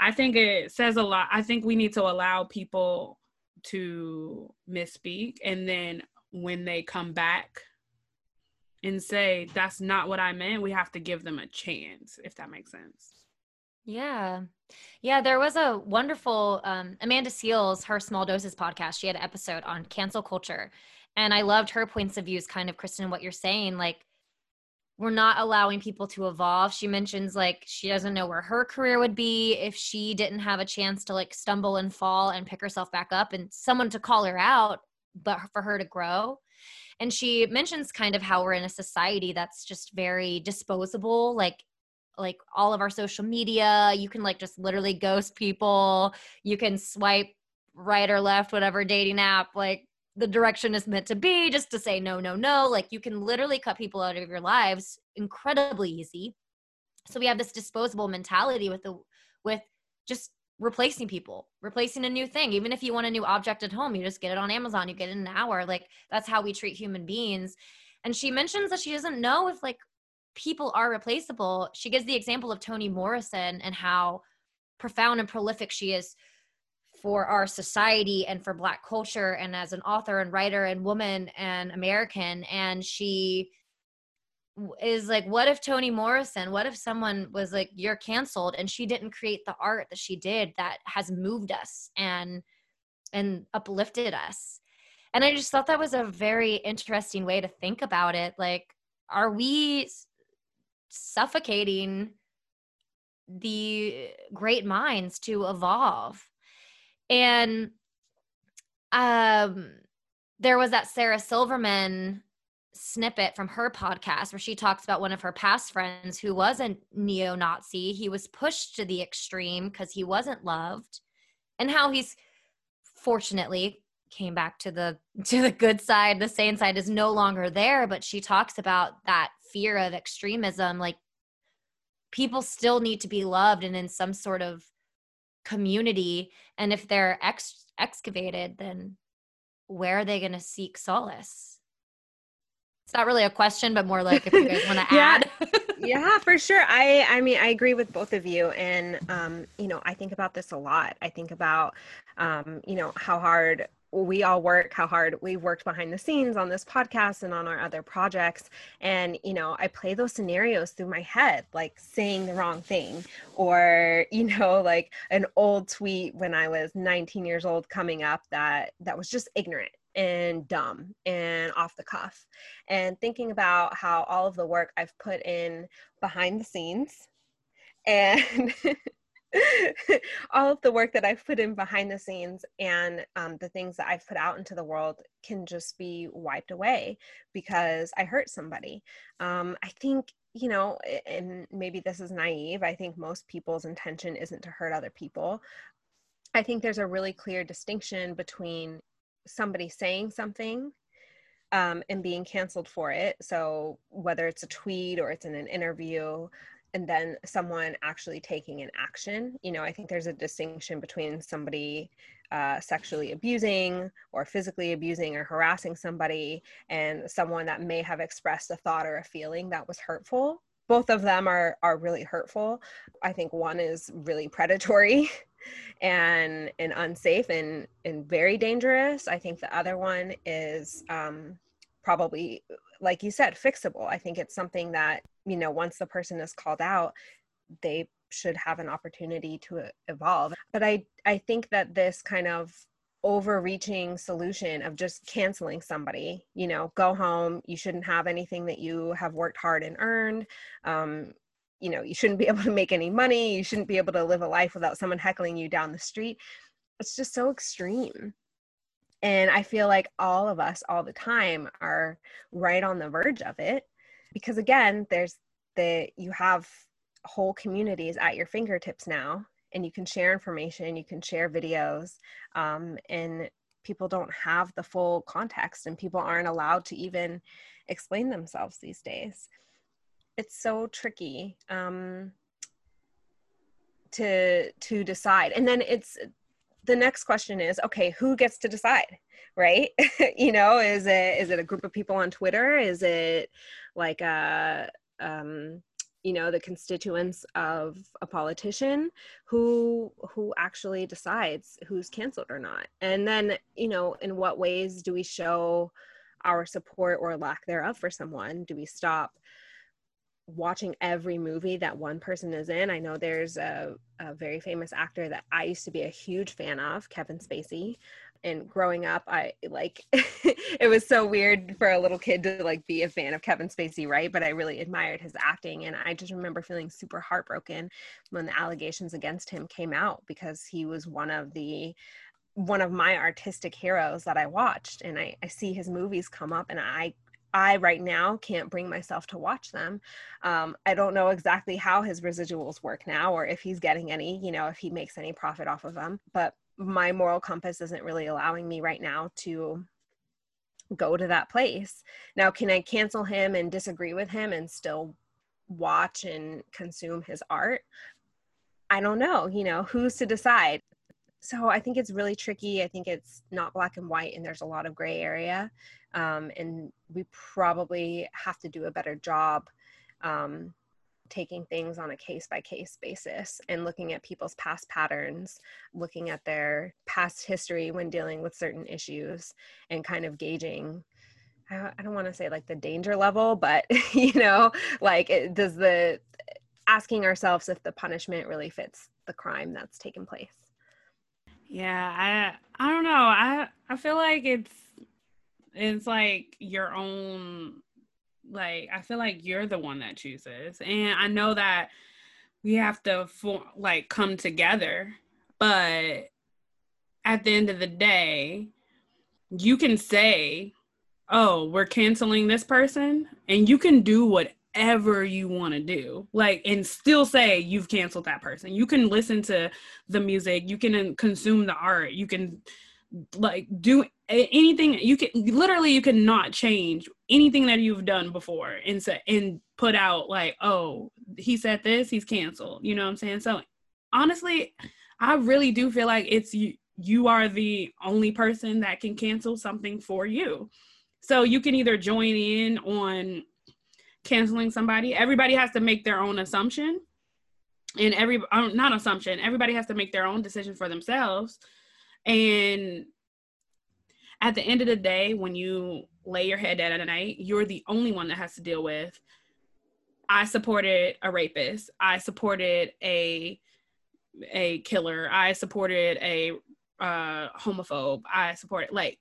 I think it says a lot i think we need to allow people to misspeak and then when they come back and say that's not what I meant, we have to give them a chance, if that makes sense. Yeah. Yeah, there was a wonderful um, Amanda Seales her Small Doses podcast. She had an episode on cancel culture. And I loved her points of views, kind of, Kristen, what you're saying. Like, we're not allowing people to evolve. She mentions like she doesn't know where her career would be if she didn't have a chance to like stumble and fall and pick herself back up and someone to call her out, but for her to grow and she mentions kind of how we're in a society that's just very disposable like like all of our social media you can like just literally ghost people you can swipe right or left whatever dating app like the direction is meant to be just to say no no no like you can literally cut people out of your lives incredibly easy so we have this disposable mentality with the with just replacing people, replacing a new thing. Even if you want a new object at home, you just get it on Amazon, you get it in an hour. Like that's how we treat human beings. And she mentions that she doesn't know if like people are replaceable. She gives the example of Toni Morrison and how profound and prolific she is for our society and for black culture and as an author and writer and woman and American. And she is like what if toni morrison what if someone was like you're canceled and she didn't create the art that she did that has moved us and and uplifted us. And i just thought that was a very interesting way to think about it. Like are we suffocating the great minds to evolve and um there was that sarah silverman snippet from her podcast where she talks about one of her past friends who was a neo Nazi. He was pushed to the extreme because he wasn't loved, and how he's fortunately came back to the to the good side the sane side is no longer there but she talks about that fear of extremism like people still need to be loved and in some sort of community and if they're ex- excavated then where are they going to seek solace? It's not really a question but more like if you guys want to Yeah. add. Yeah for sure. I i mean i agree with both of you and um you know i think about this a lot. I think about um you know how hard we all work how hard we've worked behind the scenes on this podcast and on our other projects. And you know i play those scenarios through my head like saying the wrong thing or you know like an old tweet when i was 19 years old coming up that that was just ignorant and dumb and off the cuff. And thinking about how all of the work I've put in behind the scenes and all of the work that I've put in behind the scenes and um, the things that I've put out into the world can just be wiped away because I hurt somebody. Um, I think, you know, and maybe this is naive, I think most people's intention isn't to hurt other people. I think there's a really clear distinction between somebody saying something um, and being canceled for it. So whether it's a tweet or it's in an interview, and then someone actually taking an action, you know, I think there's a distinction between somebody uh, sexually abusing or physically abusing or harassing somebody and someone that may have expressed a thought or a feeling that was hurtful. Both of them are are really hurtful. I think one is really predatory and and unsafe and and very dangerous. I think the other one is um, probably, like you said, fixable. I think it's something that you know once the person is called out, they should have an opportunity to evolve. But I I think that this kind of overreaching solution of just canceling somebody you know go home you shouldn't have anything that you have worked hard and earned um, you know you shouldn't be able to make any money you shouldn't be able to live a life without someone heckling you down the street. It's just so extreme. And i feel like all of us all the time are right on the verge of it because again there's the you have whole communities at your fingertips now and you can share information you can share videos um, and people don't have the full context and people aren't allowed to even explain themselves these days. It's so tricky um, to to decide. And then it's the next question is okay who gets to decide right? You know is it is it a group of people on twitter? Is it like a um, you know the constituents of a politician who who actually decides who's canceled or not? And then you know in what ways do we show our support or lack thereof for someone? Do we stop watching every movie that one person is in. I know there's a, a very famous actor that I used to be a huge fan of, Kevin Spacey. And growing up, I like it was so weird for a little kid to like be a fan of Kevin Spacey, right? But I really admired his acting. And I just remember feeling super heartbroken when the allegations against him came out because he was one of the one of my artistic heroes that I watched. And I, I see his movies come up and I I right now can't bring myself to watch them. Um, I don't know exactly how his residuals work now or if he's getting any, you know, if he makes any profit off of them. But my moral compass isn't really allowing me right now to go to that place. Now, can I cancel him and disagree with him and still watch and consume his art? I don't know, you know, who's to decide? So I think it's really tricky. I think it's not black and white, and there's a lot of gray area. Um, and we probably have to do a better job um, taking things on a case by case basis and looking at people's past patterns, looking at their past history when dealing with certain issues, and kind of gauging. I I don't want to say like the danger level, but you know, like it, does the asking ourselves if the punishment really fits the crime that's taken place. Yeah, I I don't know. I I feel like it's it's like your own like I feel like you're the one that chooses. And I know that we have to for, like come together, but at the end of the day, you can say, "Oh, we're canceling this person," and you can do whatever you want to do. Like and still say you've canceled that person. You can listen to the music, you can uh, consume the art, you can like do anything you can literally you cannot change anything that you've done before and say and put out like oh he said this, he's canceled. You know what I'm saying? So honestly, I really do feel like it's you you are the only person that can cancel something for you. So you can either join in on canceling somebody. Everybody has to make their own assumption. And every um, not assumption, everybody has to make their own decision for themselves. And at the end of the day, when you lay your head down at night, you're the only one that has to deal with. I supported a rapist. I supported a a killer. I supported a uh, homophobe. I supported like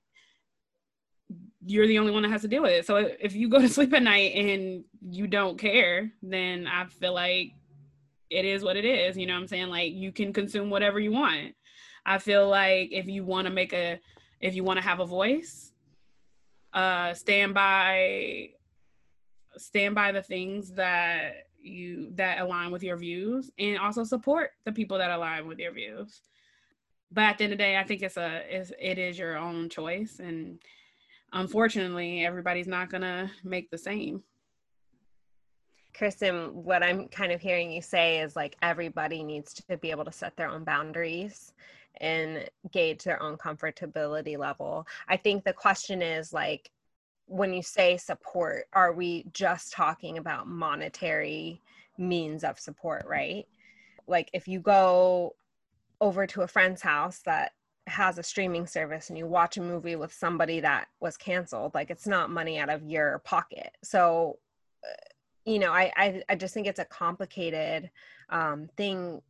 you're the only one that has to deal with it. So if you go to sleep at night and you don't care, then I feel like it is what it is. You know what I'm saying? Like you can consume whatever you want. I feel like if you want to make a if you want to have a voice, uh stand by stand by the things that you that align with your views and also support the people that align with your views. But at the end of the day, I think it's a it's, it is your own choice and unfortunately everybody's not gonna make the same. Kristen, what I'm kind of hearing you say is like everybody needs to be able to set their own boundaries and gauge their own comfortability level. I think the question is like, when you say support, are we just talking about monetary means of support, right? Like if you go over to a friend's house that has a streaming service and you watch a movie with somebody that was canceled, like it's not money out of your pocket. So, uh, you know, I, I, I just think it's a complicated um, thing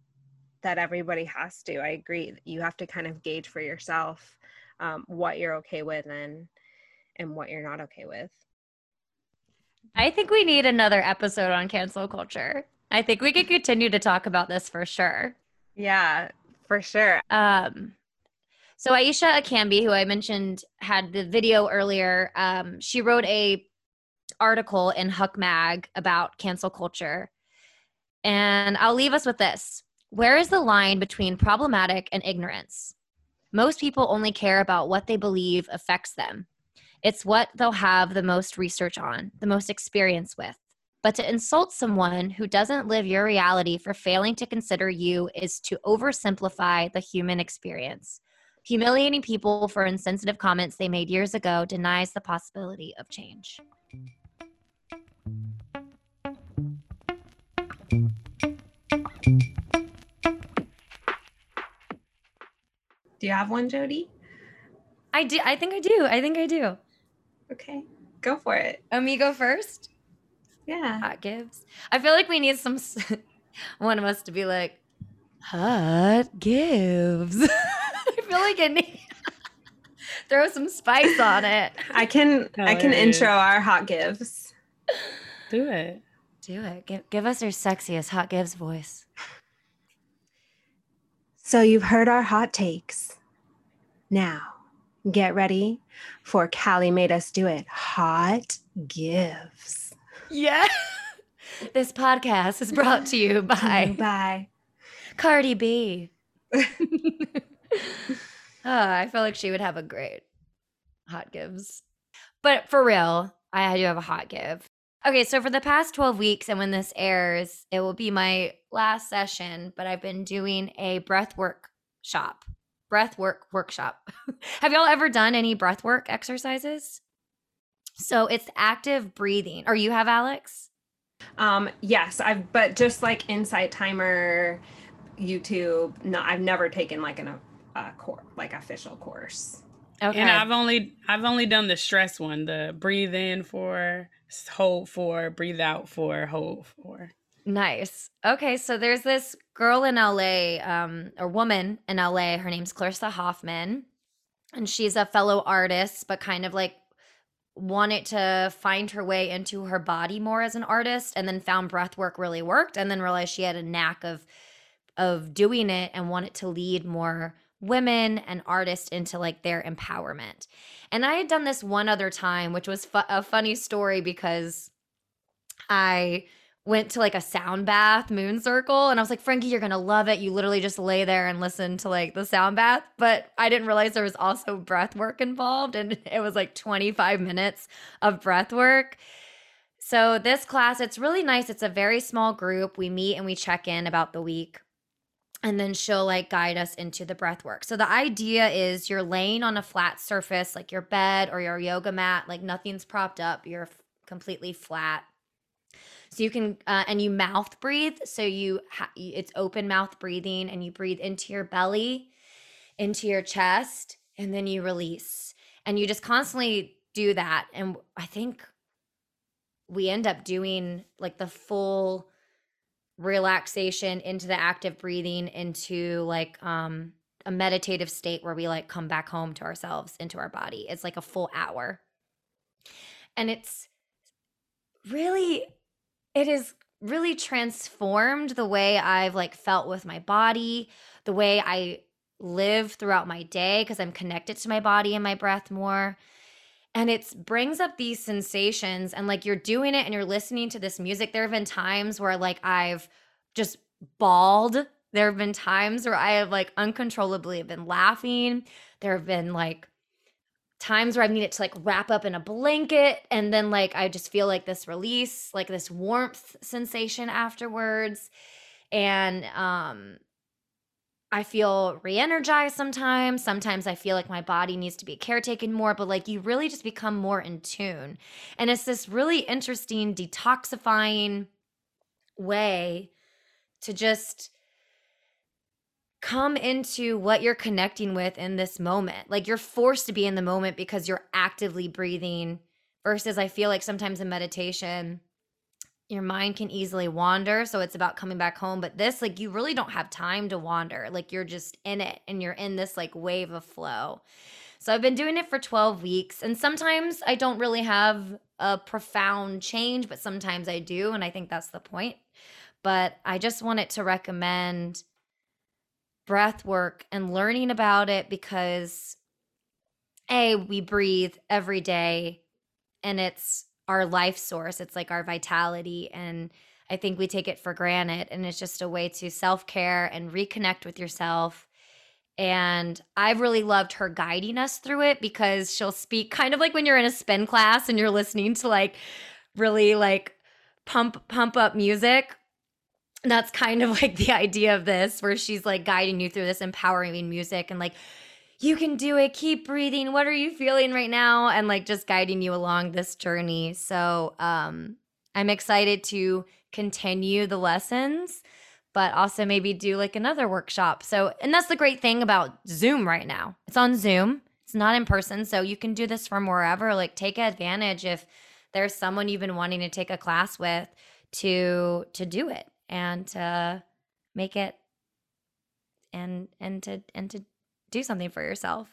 that everybody has to. I agree. You have to kind of gauge for yourself um, what you're okay with and and what you're not okay with. I think we need another episode on cancel culture. I think we could continue to talk about this for sure. Yeah, for sure. Um, so Ayishat Akanbi, who I mentioned had the video earlier, um, she wrote a article in Huck Mag about cancel culture. And I'll leave us with this. Where is the line between problematic and ignorance? Most people only care about what they believe affects them. It's what they'll have the most research on, the most experience with. But to insult someone who doesn't live your reality for failing to consider you is to oversimplify the human experience. Humiliating people for insensitive comments they made years ago denies the possibility of change. Do you have one, Jody? I do. I think I do. I think I do. Okay, go for it. Amigo first. Yeah. Hot gives. I feel like we need some one of us to be like hot gives. I feel like it needs throw some spice on it. I can I can intro our hot gives. Do it. Do it. Give give us your sexiest hot gives voice. So you've heard our hot takes. Now, get ready for Callie made us do it. Hot gives. Yeah. this podcast is brought to you by Bye. Cardi B. I feel like she would have a great hot gives. But for real, I do have a hot give. Okay, so for the past 12 weeks, and when this airs, it will be my last session, but I've been doing a breath work shop, breath work workshop. have y'all ever done any breath work exercises? So it's active breathing. Or you have, Alex? Um, yes, I've but just like Insight Timer, YouTube. No, I've never taken like an a course, like official course. Okay. And I've only I've only done the stress one, the breathe in for, hold for, breathe out for, hold for. Nice. Okay, so there's this girl in LA, um, or woman in LA. Her name's Clarissa Hoffman, and she's a fellow artist, but kind of like wanted to find her way into her body more as an artist, and then found breath work really worked, and then realized she had a knack of of doing it and wanted to lead more women and artists into like their empowerment. And I had done this one other time, which was fu- a funny story because I went to like a sound bath moon circle and I was like, Frankie, you're gonna love it. You literally just lay there and listen to like the sound bath. But I didn't realize there was also breath work involved. And it was like 25 minutes of breath work. So this class, it's really nice. It's a very small group. We meet and we check in about the week. And then she'll like guide us into the breath work. So the idea is you're laying on a flat surface, like your bed or your yoga mat, like nothing's propped up. You're f- completely flat. So you can, uh, and you mouth breathe. So you, ha- it's open mouth breathing, and you breathe into your belly, into your chest, and then you release. And you just constantly do that. And I think we end up doing like the full relaxation into the active breathing into like um a meditative state where we like come back home to ourselves into our body. It's like a full hour. And it's really it is really transformed the way I've like felt with my body, the way I live throughout my day because I'm connected to my body and my breath more and it brings up these sensations and like you're doing it and you're listening to this music. There have been times where like i've just bawled. There have been times where i have like uncontrollably been laughing. There have been like times where i've needed to like wrap up in a blanket and then like i just feel like this release like this warmth sensation afterwards. And um I feel re energized sometimes. Sometimes I feel like my body needs to be caretaken more, but like you really just become more in tune. And it's this really interesting detoxifying way to just come into what you're connecting with in this moment. Like you're forced to be in the moment because you're actively breathing, versus I feel like sometimes in meditation, your mind can easily wander so it's about coming back home but this like you really don't have time to wander like you're just in it and you're in this like wave of flow. So i've been doing it for 12 weeks and sometimes i don't really have a profound change but sometimes i do and i think that's the point. But i just wanted to recommend breath work and learning about it because a we breathe every day and it's our life source. It's like our vitality. And I think we take it for granted. And it's just a way to self care and reconnect with yourself. And I've really loved her guiding us through it because she'll speak kind of like when you're in a spin class and you're listening to like really like pump pump up music And that's kind of like the idea of this where she's like guiding you through this empowering music and like you can do it. Keep breathing. What are you feeling right now? And like just guiding you along this journey. So um, I'm excited to continue the lessons, but also maybe do like another workshop. So, and that's the great thing about Zoom right now. It's on Zoom, it's not in person. So you can do this from wherever. Like take advantage if there's someone you've been wanting to take a class with to to do it and to make it and and to and to do something for yourself.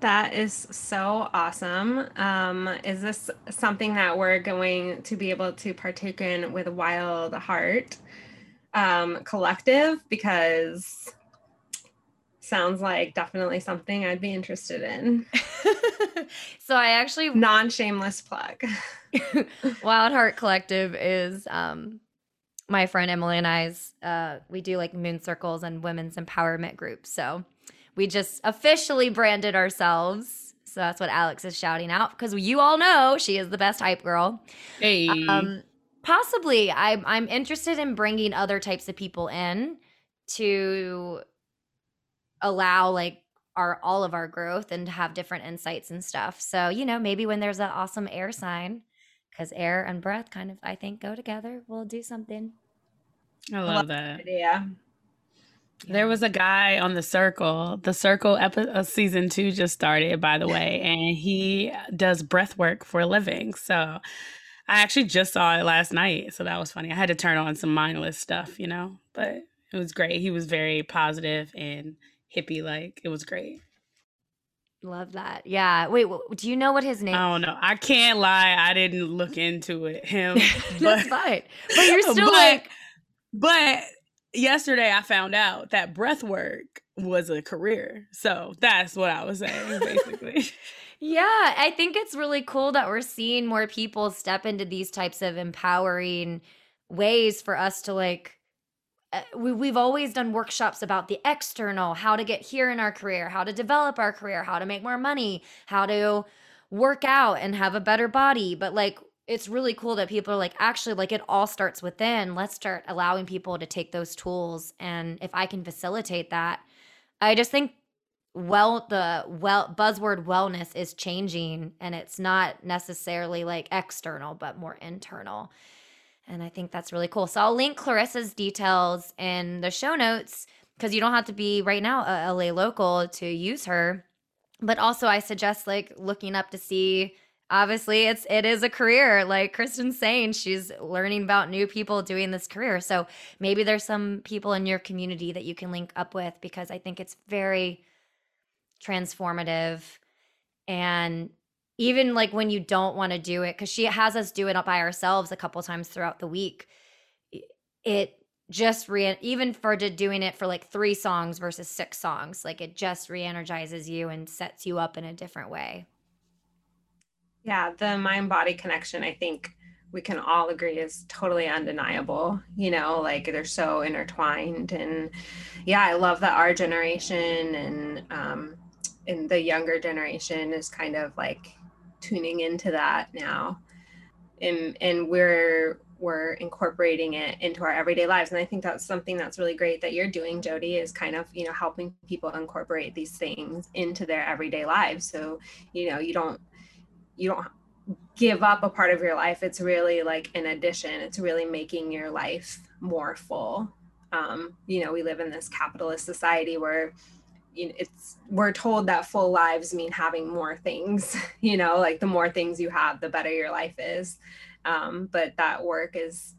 That is so awesome. Um, is this something that we're going to be able to partake in with Wild Heart um, Collective? Because sounds like definitely something I'd be interested in. so I actually non shameless plug. Wild Heart Collective is um, my friend Emily and I's. Uh, we do like moon circles and women's empowerment groups. So we just officially branded ourselves. So that's what Alex is shouting out because you all know she is the best hype girl. Hey. Um, possibly, I'm I'm interested in bringing other types of people in to allow like our all of our growth and to have different insights and stuff. So you know, maybe when there's that awesome air sign, because air and breath kind of I think go together, we'll do something. I love that. Yeah. There was a guy on the Circle. The Circle episode uh, season two just started, by the way, and he does breath work for a living. So I actually just saw it last night, so that was funny. I had to turn on some mindless stuff, you know, but it was great. He was very positive and hippie like. It was great. Love that. Yeah. Wait, do you know what his name? I don't know. I can't lie. I didn't look into it. Him. That's but, fine. But you're still but, like. But yesterday I found out that breath work was a career. So that's what I was saying, basically. yeah, I think it's really cool that we're seeing more people step into these types of empowering ways for us to like uh, we, we've always done workshops about the external how to get here in our career how to develop our career how to make more money how to work out and have a better body but like it's really cool that people are like, actually, like it all starts within. Let's start allowing people to take those tools. And if I can facilitate that, I just think well the well buzzword wellness is changing and it's not necessarily like external but more internal and i think that's really cool so i'll link clarissa's details in the show notes because you don't have to be right now a la local to use her but also i suggest like looking up to see obviously it's it is a career like kristen's saying she's learning about new people doing this career. So maybe there's some people in your community that you can link up with because i think it's very transformative. And even like when you don't want to do it because she has us do it by ourselves a couple times throughout the week it just re even for doing it for like three songs versus six songs like it just re-energizes you and sets you up in a different way yeah the mind body connection i think we can all agree is totally undeniable you know like they're so intertwined and yeah i love that our generation and um and the younger generation is kind of like tuning into that now. And and we're we're incorporating it into our everyday lives. And i think that's something that's really great that you're doing jody is kind of you know helping people incorporate these things into their everyday lives. So you know you don't you don't give up a part of your life. It's really like an addition. It's really making your life more full. Um, you know we live in this capitalist society where you know, it's we're told that full lives mean having more things you know like the more things you have the better your life is. Um, but that work is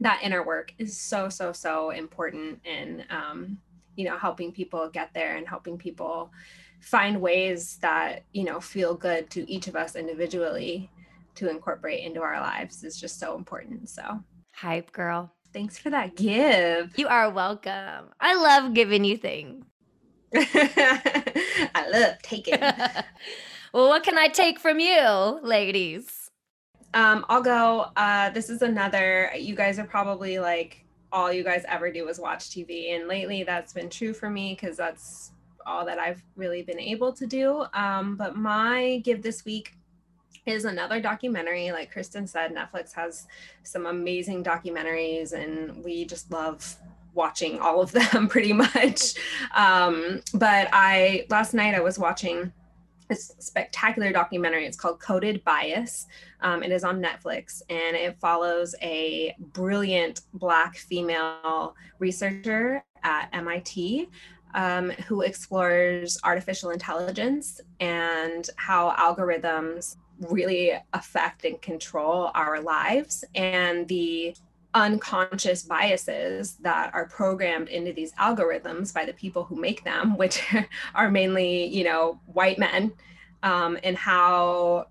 that inner work is so so so important in um, you know helping people get there and helping people find ways that you know feel good to each of us individually to incorporate into our lives is just so important so hype girl thanks for that give you are welcome i love giving you things I love taking. well, what can I take from you, ladies? Um, I'll go. Uh, this is another. You guys are probably like all you guys ever do is watch TV, and lately that's been true for me because that's all that I've really been able to do. Um, but my give this week is another documentary. Like Kristen said, Netflix has some amazing documentaries, and we just love watching all of them pretty much. Um, but I last night I was watching this spectacular documentary. It's called Coded Bias. Um, it is on Netflix and it follows a brilliant Black female researcher at MIT um, who explores artificial intelligence and how algorithms really affect and control our lives and the unconscious biases that are programmed into these algorithms by the people who make them, which are mainly, you know, white men, um, and how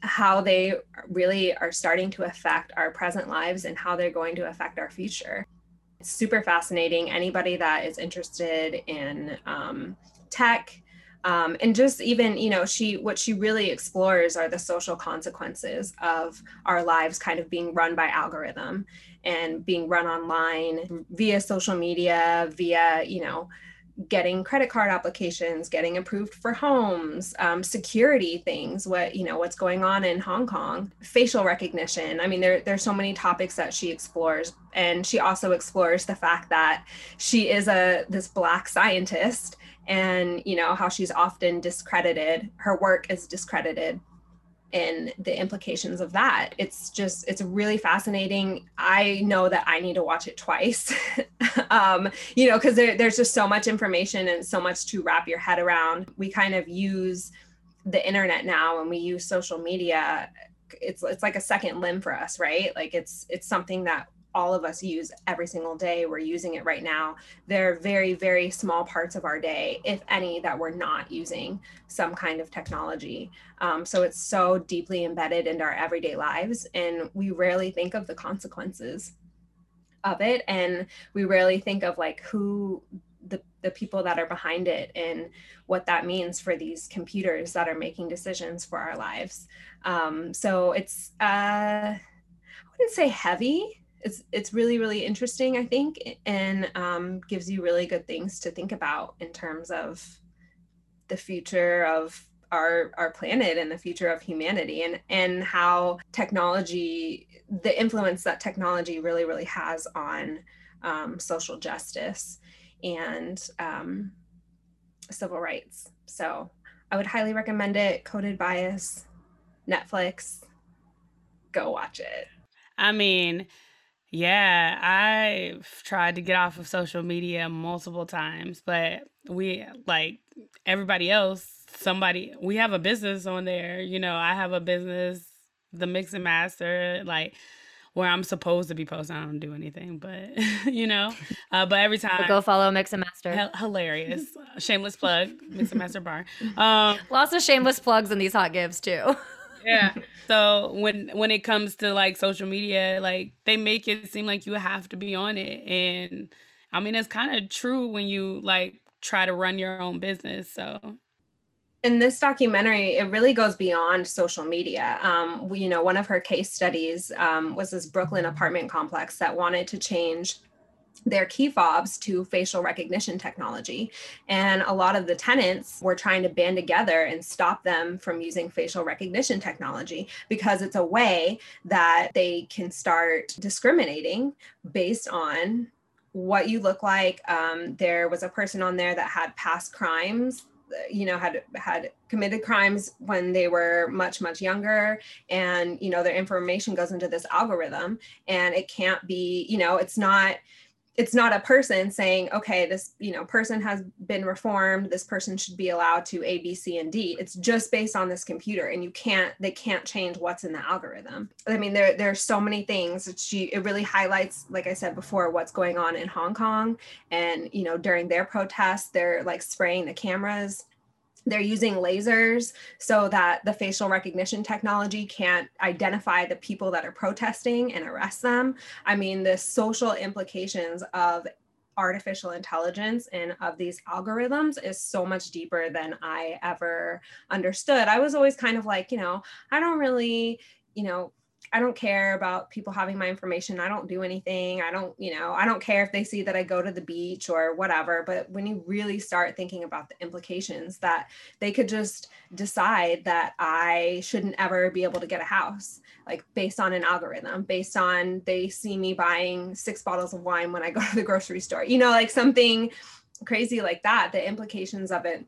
how they really are starting to affect our present lives and how they're going to affect our future. Super fascinating. Anybody that is interested in um, tech um, and just even you know she what she really explores are the social consequences of our lives kind of being run by algorithm and being run online via social media via you know getting credit card applications getting approved for homes um, security things what you know what's going on in hong kong facial recognition. I mean there there's so many topics that she explores. And she also explores the fact that she is a this black scientist and you know how she's often discredited. Her work is discredited and the implications of that. It's just it's really fascinating. I know that i need to watch it twice. Um, you know because there, there's just so much information and so much to wrap your head around. We kind of use the internet now and we use social media. It's it's like a second limb for us right? Like it's it's something that all of us use every single day. We're using it right now. There are very, very small parts of our day, if any, that we're not using some kind of technology. Um, so it's so deeply embedded into our everyday lives, and we rarely think of the consequences of it. And we rarely think of like who the, the people that are behind it and what that means for these computers that are making decisions for our lives. Um, so it's, uh, I wouldn't say heavy, it's it's really really interesting i think and um, gives you really good things to think about in terms of the future of our our planet and the future of humanity and and how technology the influence that technology really really has on um, social justice and um, civil rights. So i would highly recommend it. Coded bias netflix go watch it. I mean, yeah, I've tried to get off of social media multiple times, but we like everybody else, somebody we have a business on there, you know, I have a business, the mix and master, like where I'm supposed to be posting. I don't do anything, but you know, uh, but every time Go follow Mix and Master. Hil- hilarious, shameless plug, mix and master bar. Um, Lots of shameless plugs in these hot gives too. yeah. So when when it comes to like social media like they make it seem like you have to be on it. And i mean it's kind of true when you like try to run your own business so. In this documentary, it really goes beyond social media. Um, you know, one of her case studies um, was this Brooklyn apartment complex that wanted to change their key fobs to facial recognition technology. And a lot of the tenants were trying to band together and stop them from using facial recognition technology because it's a way that they can start discriminating based on what you look like. Um, there was a person on there that had past crimes you know had had committed crimes when they were much much younger and you know their information goes into this algorithm and it can't be you know it's not it's not a person saying okay this you know person has been reformed this person should be allowed to a b c and d. It's just based on this computer and you can't they can't change what's in the algorithm. I mean there there's so many things that she it really highlights like i said before what's going on in hong kong and you know during their protests they're like spraying the cameras they're using lasers so that the facial recognition technology can't identify the people that are protesting and arrest them. I mean, the social implications of artificial intelligence and of these algorithms is so much deeper than I ever understood. I was always kind of like, you know, I don't really, you know, I don't care about people having my information. I don't do anything. I don't, you know, I don't care if they see that I go to the beach or whatever. But when you really start thinking about the implications that they could just decide that I shouldn't ever be able to get a house, like based on an algorithm, based on they see me buying six bottles of wine when I go to the grocery store, you know, like something crazy like that, the implications of it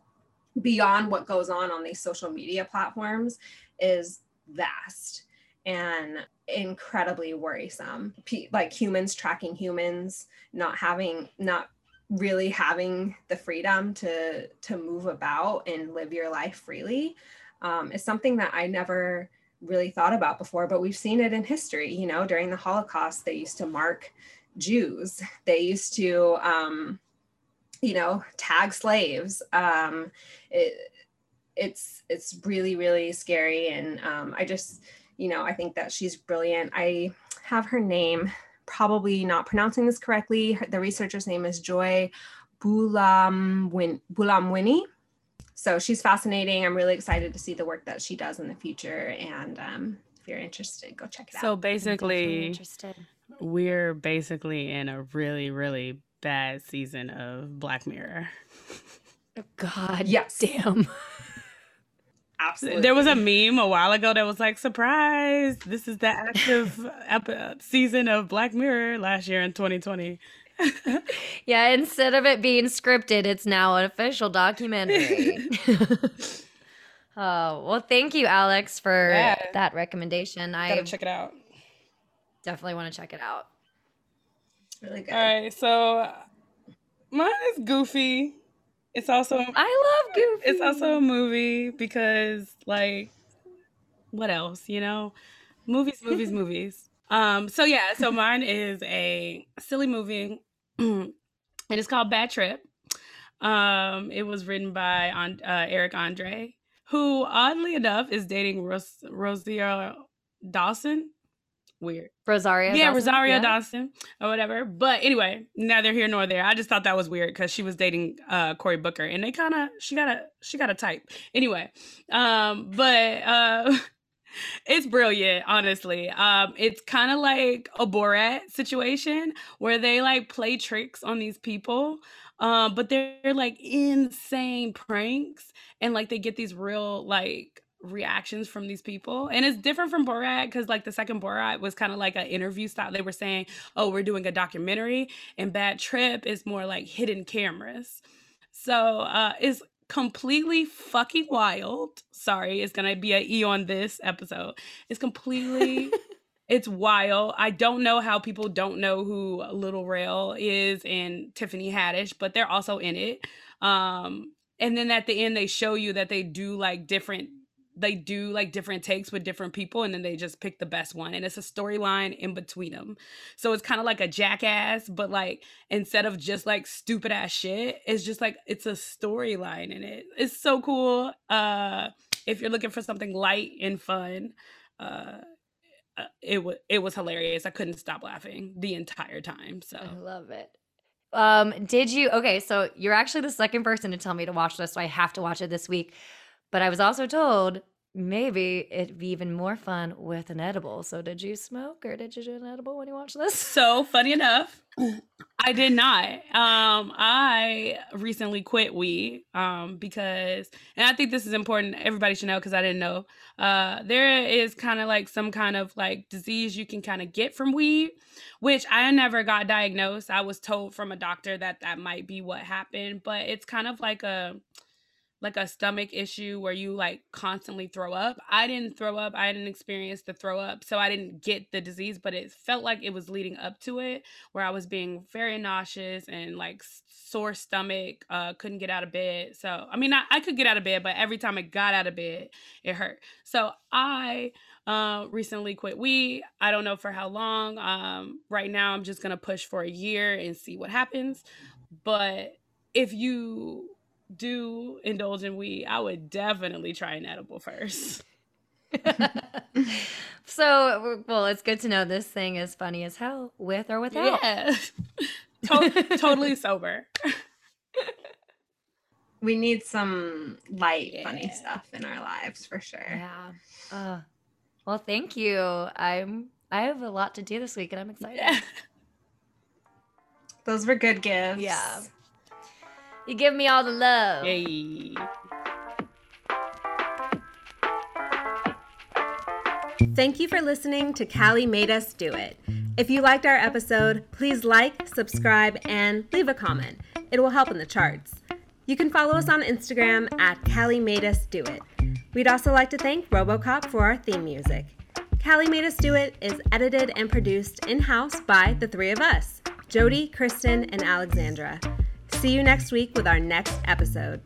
beyond what goes on on these social media platforms is vast and incredibly worrisome. P- like humans tracking humans, not having, not really having the freedom to to move about and live your life freely um, is something that I never really thought about before. But we've seen it in history. You know, during the Holocaust, they used to mark Jews. They used to, um, you know, tag slaves. Um, it, it's it's really really scary, and um, I just you know, I think that she's brilliant. I have her name, probably not pronouncing this correctly. The researcher's name is Joy Buolamwini. So she's fascinating. I'm really excited to see the work that she does in the future. And um, if you're interested, go check it so out. So basically we're basically in a really really bad season of black mirror God Yes. damn. Absolutely. There was a meme a while ago that was like, "Surprise! This is the active ep- season of Black Mirror last year in 2020." Yeah, instead of it being scripted, it's now an official documentary. oh, well, thank you, Alex, for Yeah. that recommendation. I Gotta check it out. definitely want to check it out. really good. All right, so mine is Goofy. It's also I love Goofy. it's also a movie because like what else you know? Movies movies movies. Um so yeah so mine is a silly movie. And it's called bad trip. Um it was written by on uh, eric andre who oddly enough is dating Ros- rosario dawson weird Rosario. yeah, Dawson? Rosario Yeah. Dawson or whatever. But anyway, neither here nor there. I just thought that was weird because she was dating uh Cory Booker and they kind of she got a she got a type. Anyway, um, but uh it's brilliant, honestly. Um, it's kind of like a Borat situation where they like play tricks on these people Um, but they're, they're like insane pranks and like they get these real like reactions from these people. And it's different from borat because like the second borat was kind of like an interview style. They were saying oh we're doing a documentary and bad trip is more like hidden cameras. So uh it's completely fucking wild. Sorry it's gonna be a e on this episode. It's completely it's wild. I don't know how people don't know who Lil Rel is and tiffany haddish but they're also in it. Um and then at the end they show you that they do like different they do like different takes with different people and then they just pick the best one and it's a storyline in between them so it's kind of like a jackass but like instead of just like stupid ass shit it's just like it's a storyline in it it's so cool uh if you're looking for something light and fun uh, uh it was it was hilarious i couldn't stop laughing the entire time so I love it. Um, did you okay, so you're actually the second person to tell me to watch this, so I have to watch it this week. But I was also told maybe it'd be even more fun with an edible. So did you smoke or did you do an edible when you watched this? So funny enough, I did not. Um, I recently quit weed um, because, and I think this is important. Everybody should know because I didn't know. Uh, there is kind of like some kind of like disease you can kind of get from weed, which I never got diagnosed. I was told from a doctor that that might be what happened, but it's kind of like a like a stomach issue where you like constantly throw up. I didn't throw up. I didn't experience the throw up. So I didn't get the disease, but it felt like it was leading up to it where I was being very nauseous and like sore stomach, uh couldn't get out of bed. So, I mean, I, I could get out of bed, but every time I got out of bed, it hurt. So, I uh, recently quit weed. I don't know for how long. Um, right now, I'm just gonna push for a year and see what happens. But if you do indulge in weed, I would definitely try an edible first. so, well, it's good to know this thing is funny as hell with or without. Yeah. to- totally sober. We need some light, Yeah. funny stuff in our lives for sure. Yeah. Uh, well, thank you. I'm I have a lot to do this week and I'm excited. Yeah. Those were good gifts. Yeah. You give me all the love. Yay. Thank you for listening to Callie Made Us Do It. If you liked our episode, please like, subscribe, and leave a comment. It will help in the charts. You can follow us on Instagram at Callie Made Us Do It. We'd also like to thank Robocop for our theme music. Callie Made Us Do It is edited and produced in house by the three of us Jody, Kristen, and Alexandra. See you next week with our next episode.